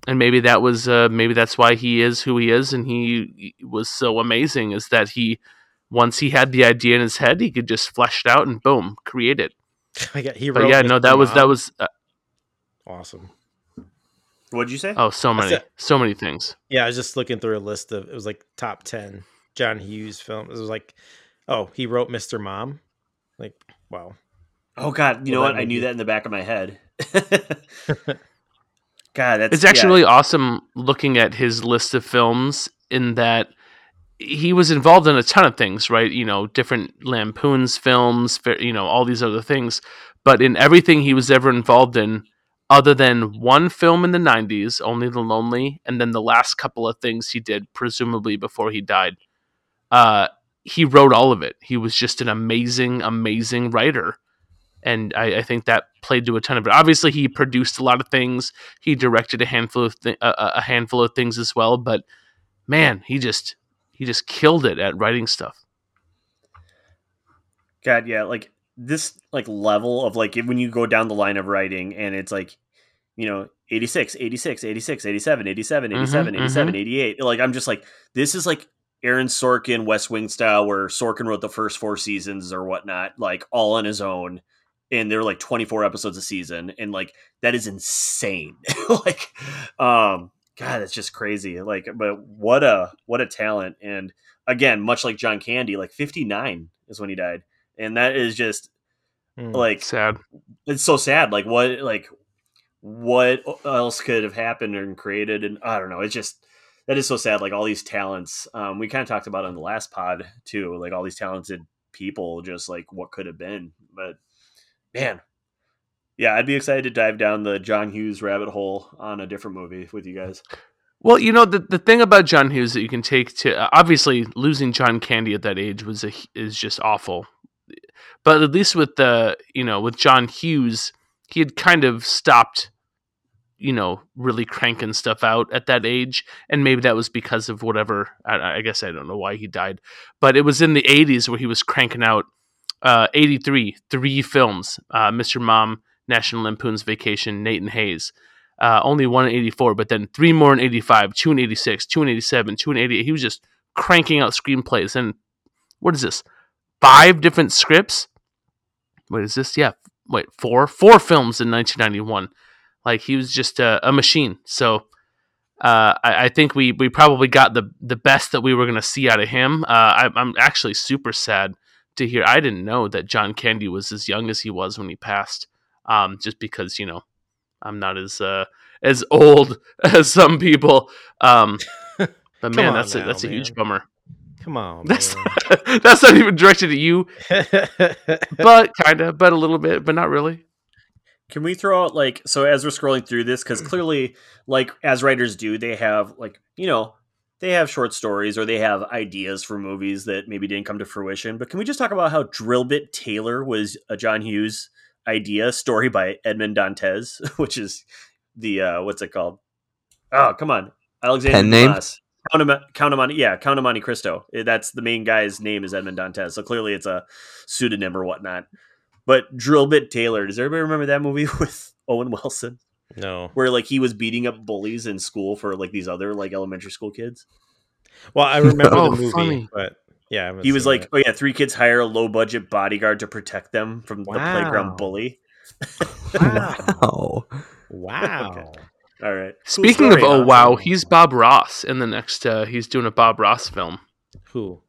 [SPEAKER 2] and maybe that was uh, maybe that's why he is who he is and he, was so amazing is that he once he had the idea in his head he could just flesh it out and boom create it
[SPEAKER 1] got, he
[SPEAKER 2] but
[SPEAKER 1] wrote
[SPEAKER 2] yeah no
[SPEAKER 1] Mr.
[SPEAKER 2] that was that
[SPEAKER 1] Mom.
[SPEAKER 2] was uh,
[SPEAKER 1] awesome.
[SPEAKER 4] What'd you say?
[SPEAKER 2] oh so many
[SPEAKER 1] it.
[SPEAKER 2] so many things
[SPEAKER 1] Yeah, I was just looking through a list of it was like top ten John Hughes films. It was like, oh, he wrote Mr. Mom. Like, wow.
[SPEAKER 4] Oh God, you know what? I knew
[SPEAKER 1] movie-
[SPEAKER 4] that in the back of my head. God, that's
[SPEAKER 2] it's actually
[SPEAKER 4] yeah.
[SPEAKER 2] really awesome looking at his list of films in that he was involved in a ton of things right you know different lampoons films you know all these other things but in everything he was ever involved in other than one film in the 90s only the lonely and then the last couple of things he did presumably before he died uh, he wrote all of it he was just an amazing amazing writer and I, I think that played to a ton of it. Obviously, he produced a lot of things. He directed a handful of a, a handful of things as well. But man, he just he just killed it at writing stuff.
[SPEAKER 4] God, yeah, like this like level of like when you go down the line of writing and it's like, you know, 86, 86, 86, 87, 87, 87,
[SPEAKER 2] Mhm,
[SPEAKER 4] 87, 88. Like I'm just like this is like Aaron Sorkin West Wing style where Sorkin wrote the first four seasons or whatnot, like all on his own. And there were like 24 episodes a season. And like that is insane. like um God, it's just crazy. Like, but what a what a talent. And again, much like John Candy, like 59 is when he died. And that is just
[SPEAKER 1] Hmm.
[SPEAKER 4] like
[SPEAKER 2] Sad.
[SPEAKER 4] it's so sad. Like what like what else could have happened and created and I don't know. It's just that is so sad. Like all these talents. Um we kind of talked about on the last pod too, like all these talented people, just like what could have been. But man. Yeah, I'd be excited to dive down the John Hughes rabbit hole on a different movie with you guys.
[SPEAKER 2] Well, you know the the thing about John Hughes that you can take to uh, obviously losing John Candy at that age was a, is just awful. But at least with the you know with John Hughes, he had kind of stopped, you know, really cranking stuff out at that age, and maybe that was because of whatever. I, I guess I don't know why he died, but it was in the '80s where he was cranking out uh, '83 three films: uh, Mr. Mom, National Lampoon's Vacation, Nate and Hayes uh, only one in 84, but then three more in 85, two in 86, two in 87, two in 88. He was just cranking out screenplays. And what is this? Five different scripts? What is this? Yeah, wait, four? Four films in 1991. Like he was just a, a machine. So uh, I, I think we, we probably got the, the best that we were going to see out of him. Uh, I, I'm actually super sad to hear. I didn't know that John Candy was as young as he was when he passed. Um, just because, you know, I'm not as uh, as old as some people. Um, but man,
[SPEAKER 1] on
[SPEAKER 2] that's a,
[SPEAKER 1] now,
[SPEAKER 2] that's a huge bummer.
[SPEAKER 1] Come on,
[SPEAKER 2] That's
[SPEAKER 1] man.
[SPEAKER 2] that's not even directed at you, but kind of, but a little bit, but not really.
[SPEAKER 4] Can we throw out like so as we're scrolling through this because clearly, like as writers do, they have like you know they have short stories or they have ideas for movies that maybe didn't come to fruition. But can we just talk about how Drillbit Taylor was a John Hughes idea story by Edmond Dantes, which is the uh what's it called? Oh, come on, Alexander
[SPEAKER 3] Pen name?
[SPEAKER 4] Dumas. Count of, Mon- Count of Monte, yeah, Count of Monte Cristo. Eh, That's the main guy's name is Edmond Dantes, so clearly it's a pseudonym or whatnot. But Drillbit Taylor, does everybody remember that movie with Owen Wilson,
[SPEAKER 1] no.
[SPEAKER 4] where like he was beating up bullies in school for like these other like elementary school kids?
[SPEAKER 1] Well, I remember
[SPEAKER 2] Oh,
[SPEAKER 1] the movie,
[SPEAKER 2] funny.
[SPEAKER 1] but yeah,
[SPEAKER 4] He was like,
[SPEAKER 1] it.
[SPEAKER 4] oh yeah, three kids hire a low budget bodyguard to protect them from the playground bully.
[SPEAKER 1] wow, wow.
[SPEAKER 4] All right. Cool
[SPEAKER 2] Speaking
[SPEAKER 4] story,
[SPEAKER 2] of oh
[SPEAKER 4] huh?
[SPEAKER 2] wow, he's Bob Ross in the next. Uh, he's doing a Bob Ross film.
[SPEAKER 1] Who?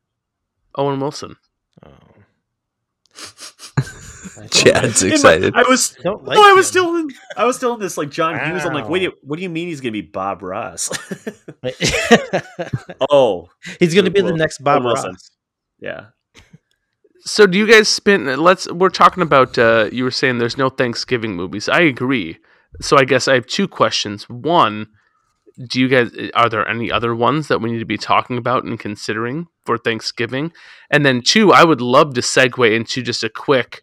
[SPEAKER 2] Owen Wilson.
[SPEAKER 1] Oh.
[SPEAKER 3] Chad's
[SPEAKER 4] In my-
[SPEAKER 3] excited.
[SPEAKER 4] I was
[SPEAKER 1] Don't like
[SPEAKER 4] no, I was
[SPEAKER 1] him.
[SPEAKER 4] still in I was still in this like John Hughes. I'm like, what do you what do you mean he's gonna be Bob Ross? oh,
[SPEAKER 1] He's going to be the next Bob
[SPEAKER 4] Owen Wilson.
[SPEAKER 1] Ross.
[SPEAKER 4] yeah.
[SPEAKER 2] So do you guys spend? Let's. We're talking about. Uh, you were saying there's no Thanksgiving movies. I agree. So I guess I have two questions. One, do you guys are there any other ones that we need to be talking about and considering for Thanksgiving? And then two, I would love to segue into just a quick,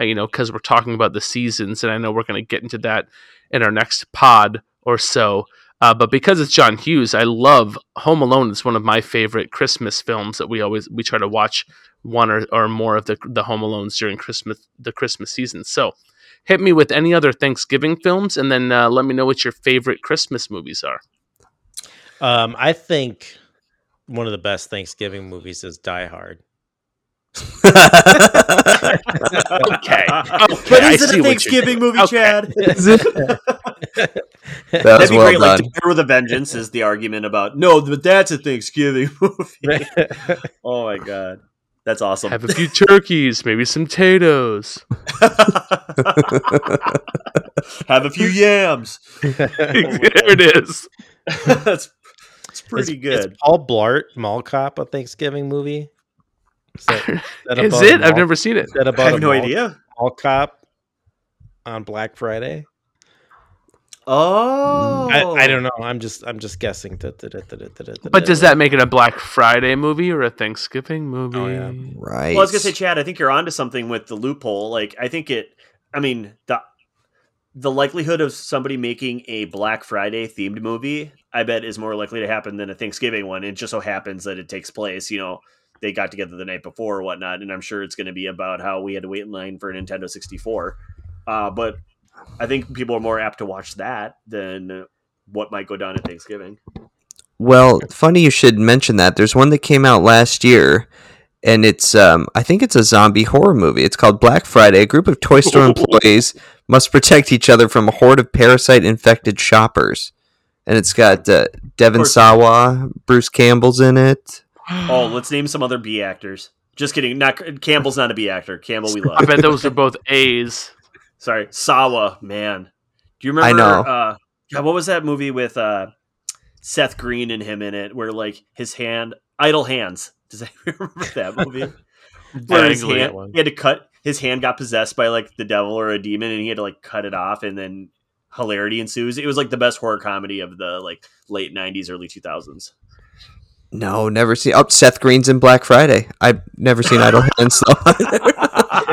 [SPEAKER 2] you know, because we're talking about the seasons, and I know we're going to get into that in our next pod or so. Uh, but because it's John Hughes, I love Home Alone. It's one of my favorite Christmas films that we always we try to watch one or, or more of the the Home Alones during Christmas the Christmas season. So hit me with any other Thanksgiving films, and then uh, let me know what your favorite Christmas movies are.
[SPEAKER 1] Um, I think one of the best Thanksgiving movies is Die Hard.
[SPEAKER 2] Okay,
[SPEAKER 4] but
[SPEAKER 2] I
[SPEAKER 4] is it a Thanksgiving movie,
[SPEAKER 2] Okay.
[SPEAKER 4] Chad?
[SPEAKER 3] Is it? that was
[SPEAKER 4] That'd be
[SPEAKER 3] well
[SPEAKER 4] great. Like
[SPEAKER 3] done.
[SPEAKER 4] With a Vengeance is the argument about no, but that's a Thanksgiving movie. oh my god, that's awesome.
[SPEAKER 2] Have a few turkeys, maybe some potatoes.
[SPEAKER 4] Have a few yams.
[SPEAKER 2] there it is.
[SPEAKER 4] that's it's pretty
[SPEAKER 1] is,
[SPEAKER 4] good.
[SPEAKER 1] Is Paul Blart Mall Cop a Thanksgiving movie? Is, that, that
[SPEAKER 2] Is
[SPEAKER 1] about
[SPEAKER 2] it? I've
[SPEAKER 1] mall-
[SPEAKER 2] never seen it.
[SPEAKER 1] that
[SPEAKER 4] I have no
[SPEAKER 1] mall,
[SPEAKER 4] idea.
[SPEAKER 1] mall cop on Black Friday?
[SPEAKER 4] Oh,
[SPEAKER 1] I, I don't know. I'm just I'm just guessing.
[SPEAKER 2] But does that make it a Black Friday movie or a Thanksgiving movie?
[SPEAKER 1] Oh, yeah.
[SPEAKER 3] Right.
[SPEAKER 4] Well, I was gonna say, Chad. I think you're onto something with the loophole. Like, I think it. I mean, the the likelihood of somebody making a Black Friday themed movie, I bet, is more likely to happen than a Thanksgiving one. It just so happens that it takes place, you know, they got together the night before or whatnot, and I'm sure it's going to be about how we had to wait in line for a Nintendo 64. Uh, but I think people are more apt to watch that than what might go down at Thanksgiving.
[SPEAKER 3] Well, funny you should mention that. There's one that came out last year, and it's um, I think it's a zombie horror movie. It's called Black Friday. A group of toy store employees must protect each other from a horde of parasite infected shoppers, and it's got uh, Devon. Sawa, Bruce Campbell's in it.
[SPEAKER 4] Oh, let's name some other B actors. Just kidding. Not Campbell's not a B actor. Campbell we love.
[SPEAKER 2] I bet those are both A's.
[SPEAKER 4] Sorry, Sawa. Man, do you remember?
[SPEAKER 3] I know.
[SPEAKER 4] Uh, God, what was that movie with uh, Seth Green and him in it, where like his hand, idle hands. Does anyone remember that movie? where his hand,
[SPEAKER 1] one.
[SPEAKER 4] he had to cut his hand got possessed by like the devil or a demon, and he had to like cut it off, and then hilarity ensues. It was like the best horror comedy of the like late '90s, early 2000s.
[SPEAKER 3] No, never seen. Oh, Seth Green's in Black Friday. I've never seen Idle Hands. though.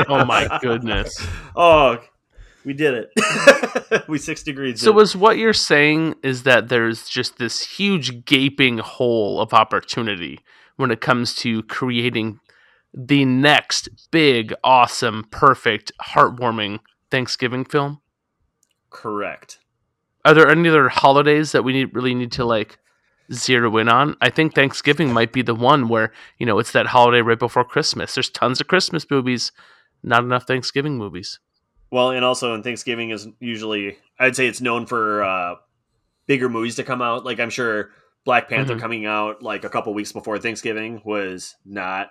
[SPEAKER 2] Oh my goodness.
[SPEAKER 4] Oh, we did it. we six degrees.
[SPEAKER 2] So
[SPEAKER 4] in.
[SPEAKER 2] was what you're saying is that there's just this huge gaping hole of opportunity when it comes to creating the next big, awesome, perfect, heartwarming Thanksgiving film?
[SPEAKER 4] correct.
[SPEAKER 2] Are there any other holidays that we need, really need to like zero in on? I think Thanksgiving might be the one where, you know, it's that holiday right before Christmas. There's tons of Christmas movies, not enough Thanksgiving movies.
[SPEAKER 4] Well, and also, and Thanksgiving is usually, I'd say it's known for uh, bigger movies to come out. Like I'm sure Black Panther
[SPEAKER 2] Mhm.
[SPEAKER 4] coming out like a couple weeks before Thanksgiving was not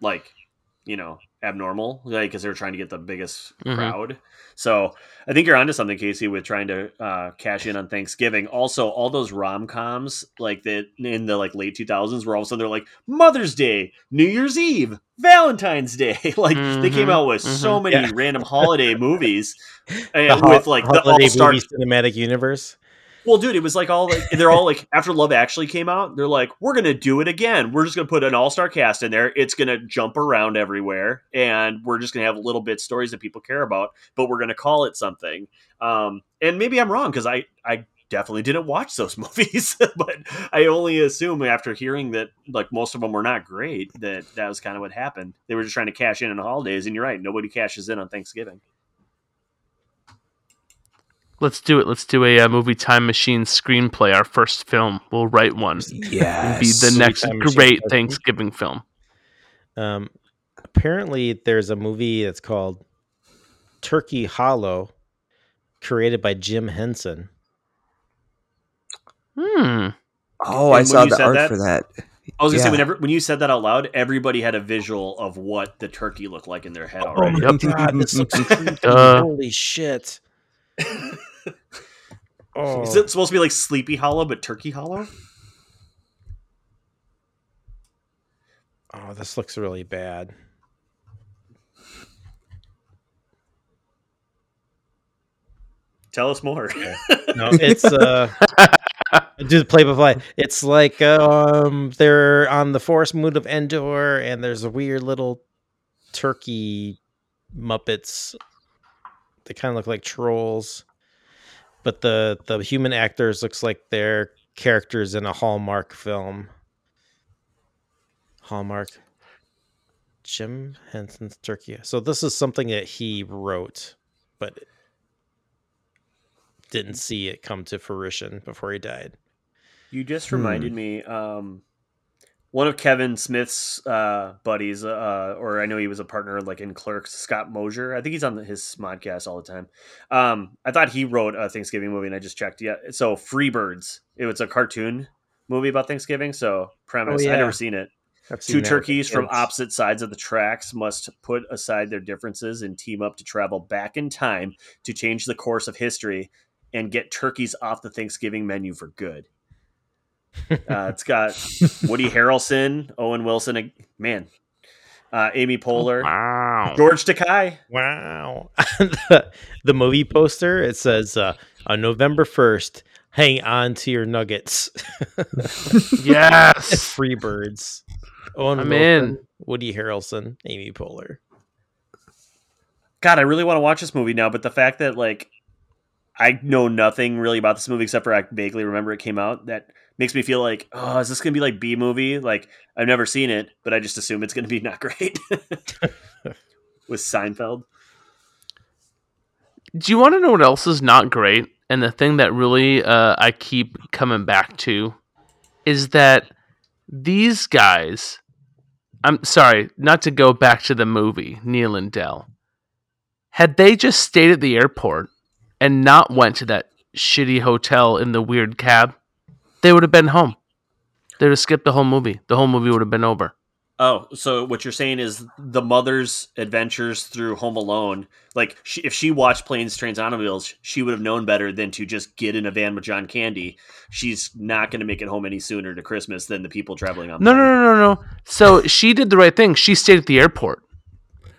[SPEAKER 4] like you know abnormal, like because they were trying to get the biggest
[SPEAKER 2] Mhm.
[SPEAKER 4] crowd. So I think you're onto something, Casey, with trying to uh, cash in on Thanksgiving. Also, all those rom coms like that in the like late 2000s, where all of a sudden they're like Mother's Day, New Year's Eve, Valentine's Day. like they came
[SPEAKER 2] Mhm,
[SPEAKER 4] out with so
[SPEAKER 2] mhm.
[SPEAKER 4] many
[SPEAKER 1] Yeah.
[SPEAKER 4] random holiday movies
[SPEAKER 1] The
[SPEAKER 4] and
[SPEAKER 1] ho-
[SPEAKER 4] with like the
[SPEAKER 1] holiday
[SPEAKER 4] all star.
[SPEAKER 1] cinematic universe.
[SPEAKER 4] Well, dude, it was like all like they're all like after Love Actually came out, they're like, we're gonna do it again. We're just gonna put an all star cast in there. It's gonna jump around everywhere, and we're just gonna have little bit stories that people care about. But we're gonna call it something. Um, and maybe I'm wrong because I I definitely didn't watch those movies, but I only assume after hearing that like most of them were not great that that was kind of what happened. They were just trying to cash in on the holidays, and you're right, nobody cashes in on Thanksgiving.
[SPEAKER 2] Let's do it. Let's do a, uh movie time machine screenplay. Our first film. We'll write one.
[SPEAKER 3] yes.
[SPEAKER 2] be the
[SPEAKER 1] Movie
[SPEAKER 2] next great. Thanksgiving film.
[SPEAKER 1] Um, apparently, there's a movie that's called Turkey Hollow, created by Jim Henson.
[SPEAKER 2] Hmm.
[SPEAKER 3] Oh, I
[SPEAKER 4] And when
[SPEAKER 3] saw the art
[SPEAKER 4] that-
[SPEAKER 3] for that.
[SPEAKER 4] I was gonna say whenever when you said that out loud, everybody had a visual of what the turkey looked like in their head already.
[SPEAKER 2] Oh Yep.
[SPEAKER 1] God, this looks creepy.
[SPEAKER 2] Duh.
[SPEAKER 1] Holy shit! Oh,
[SPEAKER 4] Is it supposed to be like Sleepy Hollow but Turkey Hollow?
[SPEAKER 1] oh, this looks really bad.
[SPEAKER 4] Tell us more.
[SPEAKER 1] No, it's uh, do the play by play. It's like um, they're on the forest moon of Endor, and there's a weird little turkey muppets. They kind of look like trolls, but the the human actors looks like they're characters in a Hallmark film. Hallmark. Jim Henson's Turkey. So this is something that he wrote, but didn't see it come to fruition before he died.
[SPEAKER 4] You just
[SPEAKER 3] Hmm.
[SPEAKER 4] reminded me. Um, one of Kevin Smith's uh, buddies, uh, or I know he was a partner like in Clerks, Scott Mosier. I think he's on the, his podcast all the time. Um, I thought he wrote a Thanksgiving movie, and I just checked. Yeah, so Freebirds. It was a cartoon movie about Thanksgiving. So premise.
[SPEAKER 1] Oh,
[SPEAKER 4] I
[SPEAKER 1] yeah.
[SPEAKER 4] never seen it. Two
[SPEAKER 1] seen the
[SPEAKER 4] turkeys from opposite sides of the tracks must put aside their differences and team up to travel back in time to change the course of history and get turkeys off the Thanksgiving menu for good. Uh, it's got Woody Harrelson, Owen Wilson, man, uh, Amy Poehler,
[SPEAKER 2] Wow.
[SPEAKER 4] George Takei.
[SPEAKER 1] Wow. the, the movie poster, it says uh, on November 1st, hang on to your nuggets.
[SPEAKER 2] Yes.
[SPEAKER 1] Free birds. Owen
[SPEAKER 2] I'm
[SPEAKER 1] Wilson,
[SPEAKER 2] in.
[SPEAKER 1] Woody Harrelson, Amy Poehler.
[SPEAKER 4] God, I really want to watch this movie now, but the fact that like I know nothing really about this movie except for I vaguely remember it came out. That makes me feel like, oh, is this gonna be like B movie? Like I've never seen it, but I just assume it's gonna be not great. With Seinfeld.
[SPEAKER 2] Do you want to know what else is not great? And the thing that really uh, I keep coming back to is that these guys. I'm sorry, not to go back to the movie Neal and Del. Had they just stayed at the airport and not went to that shitty hotel in the weird cab, they would have been home. They would have skipped the whole movie. The whole movie would have been over.
[SPEAKER 4] Oh, so what you're saying is the mother's adventures through Home Alone. Like, she, if she watched Planes, Trains, Automobiles, she would have known better than to just get in a van with John Candy. She's not going to make it home any sooner to Christmas than the people traveling on.
[SPEAKER 2] No, no, no, no, no. So she did the right thing. She stayed at the airport.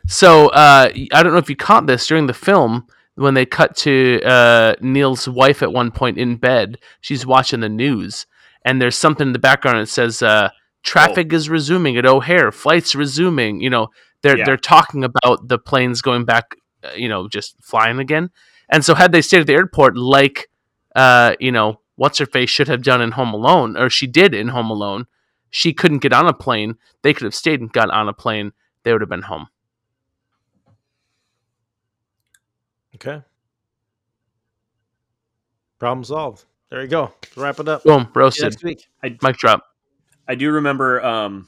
[SPEAKER 2] So uh, I don't know if you caught this during the film when they cut to uh, Neal's wife at one point in bed. She's watching the news, and there's something in the background that says uh, traffic is resuming at O'Hare, flights resuming. You know, they're
[SPEAKER 4] Yeah.
[SPEAKER 2] they're talking about the planes going back. uh, You know, just flying again. And so had they stayed at the airport, like uh, you know, what's her face should have done in Home Alone, or she did in Home Alone. She couldn't get on a plane. They could have stayed and got on a plane. They would have been home.
[SPEAKER 1] Okay. Problem solved. There you go. Let's wrap it up.
[SPEAKER 2] Boom, roasted.
[SPEAKER 1] next week.
[SPEAKER 2] Mic drop.
[SPEAKER 4] I do remember um,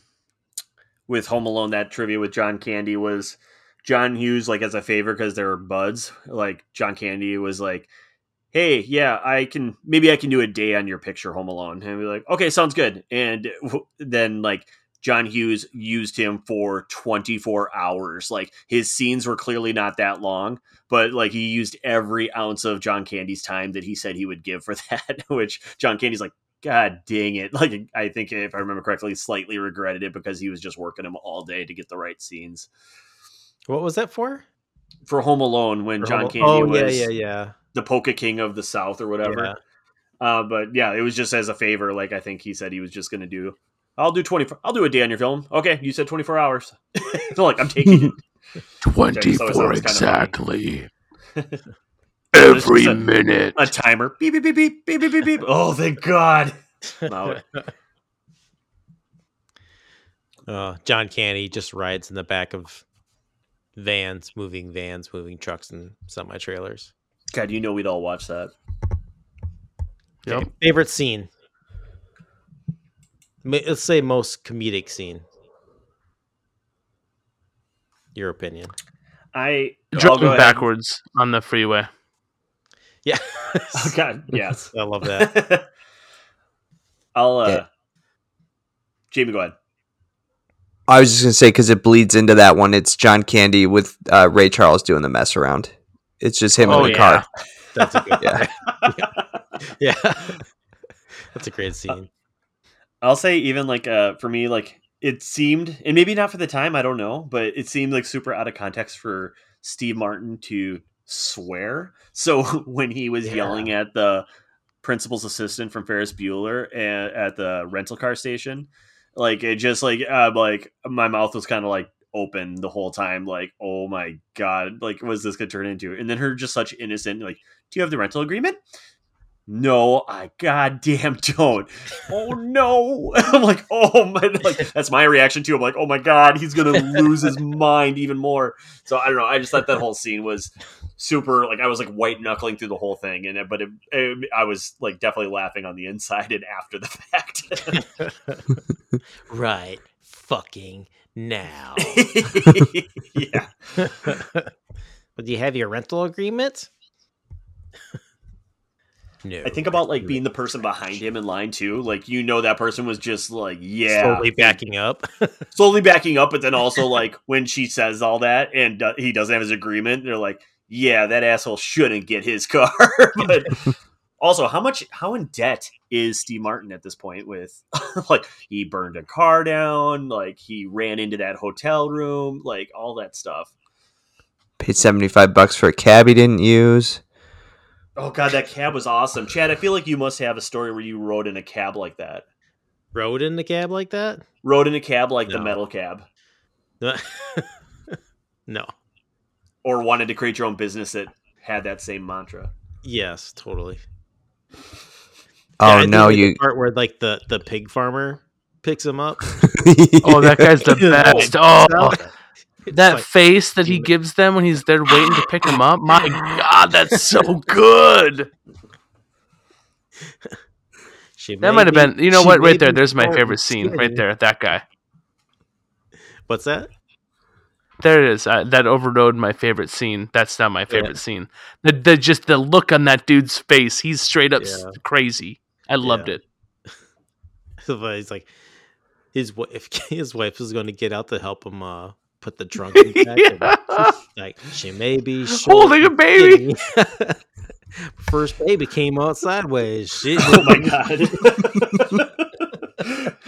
[SPEAKER 4] with Home Alone that trivia with John Candy was John Hughes like as a favor because they were buds. Like John Candy was like, "Hey, yeah, I can maybe I can do a day on your picture Home Alone," and be like, "Okay, sounds good." And w- then like John Hughes used him for 24 hours. Like his scenes were clearly not that long, but like he used every ounce of John Candy's time that he said he would give for that, which John Candy's like, God dang it. Like I think if I remember correctly, slightly regretted it because he was just working him all day to get the right scenes.
[SPEAKER 1] What was that for?
[SPEAKER 4] For Home Alone, when
[SPEAKER 1] For
[SPEAKER 4] John
[SPEAKER 1] Home-
[SPEAKER 4] Candy
[SPEAKER 1] oh,
[SPEAKER 4] was
[SPEAKER 1] yeah, yeah, yeah.
[SPEAKER 4] the Polka King of the South or whatever.
[SPEAKER 1] Yeah.
[SPEAKER 4] Uh, but yeah, it was just as a favor. Like I think he said he was just going to do. I'll do 24. I'll do a day on your film. Okay, you said twenty four hours. so like I'm taking it.
[SPEAKER 2] Twenty
[SPEAKER 4] So it
[SPEAKER 2] four
[SPEAKER 4] sounds kinda
[SPEAKER 2] exactly. Every
[SPEAKER 4] just a-
[SPEAKER 2] minute.
[SPEAKER 4] a timer. Beep beep beep beep beep beep beep beep. Oh, thank God. No.
[SPEAKER 1] Uh, John Candy just rides in the back of vans, moving vans, moving trucks, and semi trailers.
[SPEAKER 4] God, you know we'd all watch that.
[SPEAKER 2] Yep.
[SPEAKER 1] Favorite scene? Ma- Let's say most comedic scene. Your opinion?
[SPEAKER 4] I I'll
[SPEAKER 2] Driving
[SPEAKER 4] go ahead.
[SPEAKER 2] backwards on the freeway.
[SPEAKER 1] Yeah,
[SPEAKER 4] Oh God, yes.
[SPEAKER 1] I love that.
[SPEAKER 4] I'll. uh
[SPEAKER 3] Yeah.
[SPEAKER 4] Jamie, go ahead.
[SPEAKER 3] I was just gonna say because it bleeds into that one. It's John Candy with uh, Ray Charles doing the mess around. It's just him
[SPEAKER 2] Oh,
[SPEAKER 3] in the
[SPEAKER 2] yeah.
[SPEAKER 3] car.
[SPEAKER 1] That's a good.
[SPEAKER 3] Yeah.
[SPEAKER 1] yeah, that's a great scene.
[SPEAKER 4] I'll say even like uh for me like it seemed and maybe not for the time I don't know but it seemed like super out of context for Steve Martin to swear. So when he was
[SPEAKER 1] Yeah.
[SPEAKER 4] yelling at the principal's assistant from Ferris Bueller at, at the rental car station, like it just like uh, like my mouth was kind of like open the whole time like oh my god like what's this gonna turn into and then her just such innocent like do you have the rental agreement no i goddamn don't. Oh no. I'm like oh my like that's my reaction too. I'm like oh my god he's gonna lose his mind even more. So i don't know. I just thought that whole scene was super like i was like white knuckling through the whole thing. And but it, it, i was like definitely laughing on the inside and after the fact.
[SPEAKER 1] Right, fucking now.
[SPEAKER 4] yeah.
[SPEAKER 1] But do you have your rental agreement? No.
[SPEAKER 4] i think about like being the person behind him in line too like you know that person was just like yeah
[SPEAKER 1] slowly backing up.
[SPEAKER 4] slowly backing up, but then also like when she says all that and uh, he doesn't have his agreement, they're like, "Yeah, that asshole shouldn't get his car." but also, how much, how in debt is Steve Martin at this point? With like he burned a car down, like he ran into that hotel room, like all that stuff.
[SPEAKER 3] Paid seventy five bucks for a cab he didn't use.
[SPEAKER 4] Oh god, that cab was awesome, Chad. I feel like you must have a story where you rode in a cab like that.
[SPEAKER 1] Rode in the cab like that?
[SPEAKER 4] Rode in a cab like the metal cab.
[SPEAKER 1] no.
[SPEAKER 4] or wanted to create your own business that had that same mantra.
[SPEAKER 1] Yes, totally.
[SPEAKER 3] Oh
[SPEAKER 1] Yeah,
[SPEAKER 3] no, you.
[SPEAKER 1] the part where like the the pig farmer picks him up.
[SPEAKER 2] Oh, that guy's the best. Oh,
[SPEAKER 1] It's
[SPEAKER 2] that
[SPEAKER 1] like,
[SPEAKER 2] face that he gives them when he's there waiting to pick him up. My God, that's so good.
[SPEAKER 1] she
[SPEAKER 2] That might have been. You know what? Right there. There's my favorite scene. Right there. That guy.
[SPEAKER 1] What's that?
[SPEAKER 2] There it is. Uh, that overrode my favorite scene. That's not my favorite scene. The, the just the look on that dude's face. He's straight up
[SPEAKER 1] Yeah.
[SPEAKER 2] crazy. I loved
[SPEAKER 1] Yeah.
[SPEAKER 2] it.
[SPEAKER 1] But he's like his wife. His wife is going to get out to help him uh, put the trunk back.
[SPEAKER 2] Yeah.
[SPEAKER 1] like she may be
[SPEAKER 2] Holding a baby.
[SPEAKER 1] First baby came out sideways. Shit.
[SPEAKER 4] Oh my god.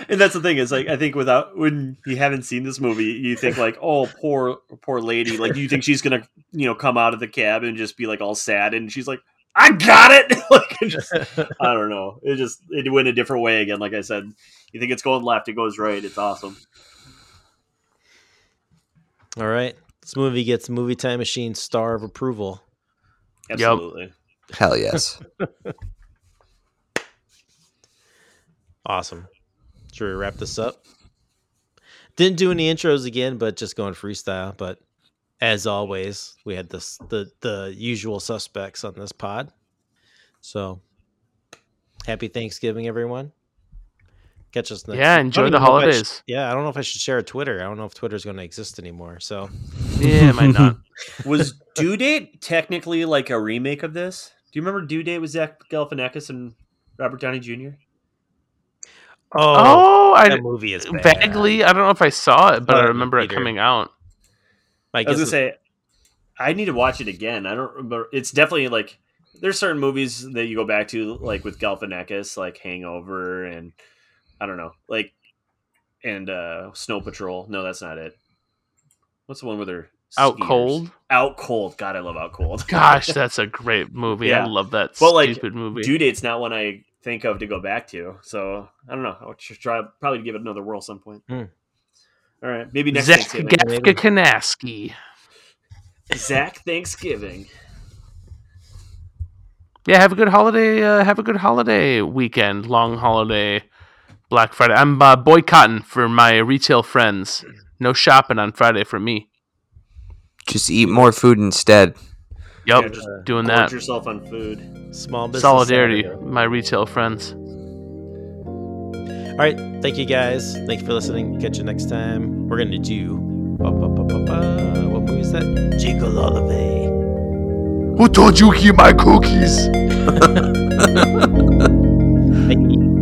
[SPEAKER 4] and that's the thing is like I think without when you haven't seen this movie, you think like, oh poor poor lady. Like you think she's gonna, you know, come out of the cab and just be like all sad and she's like, I got it. like it just I don't know. It just it went a different way again. Like I said, you think it's going left, it goes right. It's awesome.
[SPEAKER 1] All right. This movie gets movie time machine star of approval.
[SPEAKER 4] Absolutely.
[SPEAKER 3] Hell yes.
[SPEAKER 1] Awesome. Should we wrap this up? Didn't do any intros again, but just going freestyle. But as always, we had this the the usual suspects on this pod. So happy Thanksgiving, everyone. Catch us next.
[SPEAKER 2] Yeah, enjoy the
[SPEAKER 1] know I
[SPEAKER 2] holidays.
[SPEAKER 1] should- yeah, I don't know if I should share a Twitter. I don't know if Twitter's going to exist anymore. So
[SPEAKER 2] Yeah, might not.
[SPEAKER 4] Was Due Date technically like a remake of this? Do you remember Due Date with Zach Galifianakis and Robert Downey Jr.?
[SPEAKER 2] Oh, oh, I
[SPEAKER 1] that movie is bad.
[SPEAKER 2] vaguely. I don't know if I saw it, but I
[SPEAKER 1] Oh,
[SPEAKER 2] remember it coming out.
[SPEAKER 1] I
[SPEAKER 4] I was gonna say, I need to watch it again. I don't remember. It's definitely like there's certain movies that you go back to, like with Galifianakis, like Hangover, and I don't know, like and uh Snow Patrol. No, that's not it. What's the one where they're
[SPEAKER 2] Out
[SPEAKER 4] skiers?
[SPEAKER 2] Cold.
[SPEAKER 4] Out Cold. God, I love Out Cold.
[SPEAKER 2] Gosh, that's a great movie. I love that
[SPEAKER 4] But, like,
[SPEAKER 2] stupid movie.
[SPEAKER 4] Due Date's not one I think of to go back to. So I don't know. I'll try probably give it another whirl some point.
[SPEAKER 1] Hmm.
[SPEAKER 4] All right, maybe next
[SPEAKER 2] Zach
[SPEAKER 4] Thanksgiving.
[SPEAKER 2] Gafka
[SPEAKER 4] Zach Thanksgiving.
[SPEAKER 2] Yeah, have a good holiday. Uh, have a good holiday weekend, long holiday, Black Friday. I'm uh, boycotting for my retail friends. No shopping on Friday for me.
[SPEAKER 3] Just eat more food instead.
[SPEAKER 2] Yep,
[SPEAKER 4] Yeah, just
[SPEAKER 2] doing
[SPEAKER 4] Gorge
[SPEAKER 2] that.
[SPEAKER 4] yourself on food.
[SPEAKER 1] small business
[SPEAKER 2] Solidarity,
[SPEAKER 1] Saturday.
[SPEAKER 2] my retail friends.
[SPEAKER 1] All right. Thank you guys. Thank you for listening. Catch you next time. We're going to do. What movie is that? Jiggle Olive.
[SPEAKER 2] Who told you keep my cookies?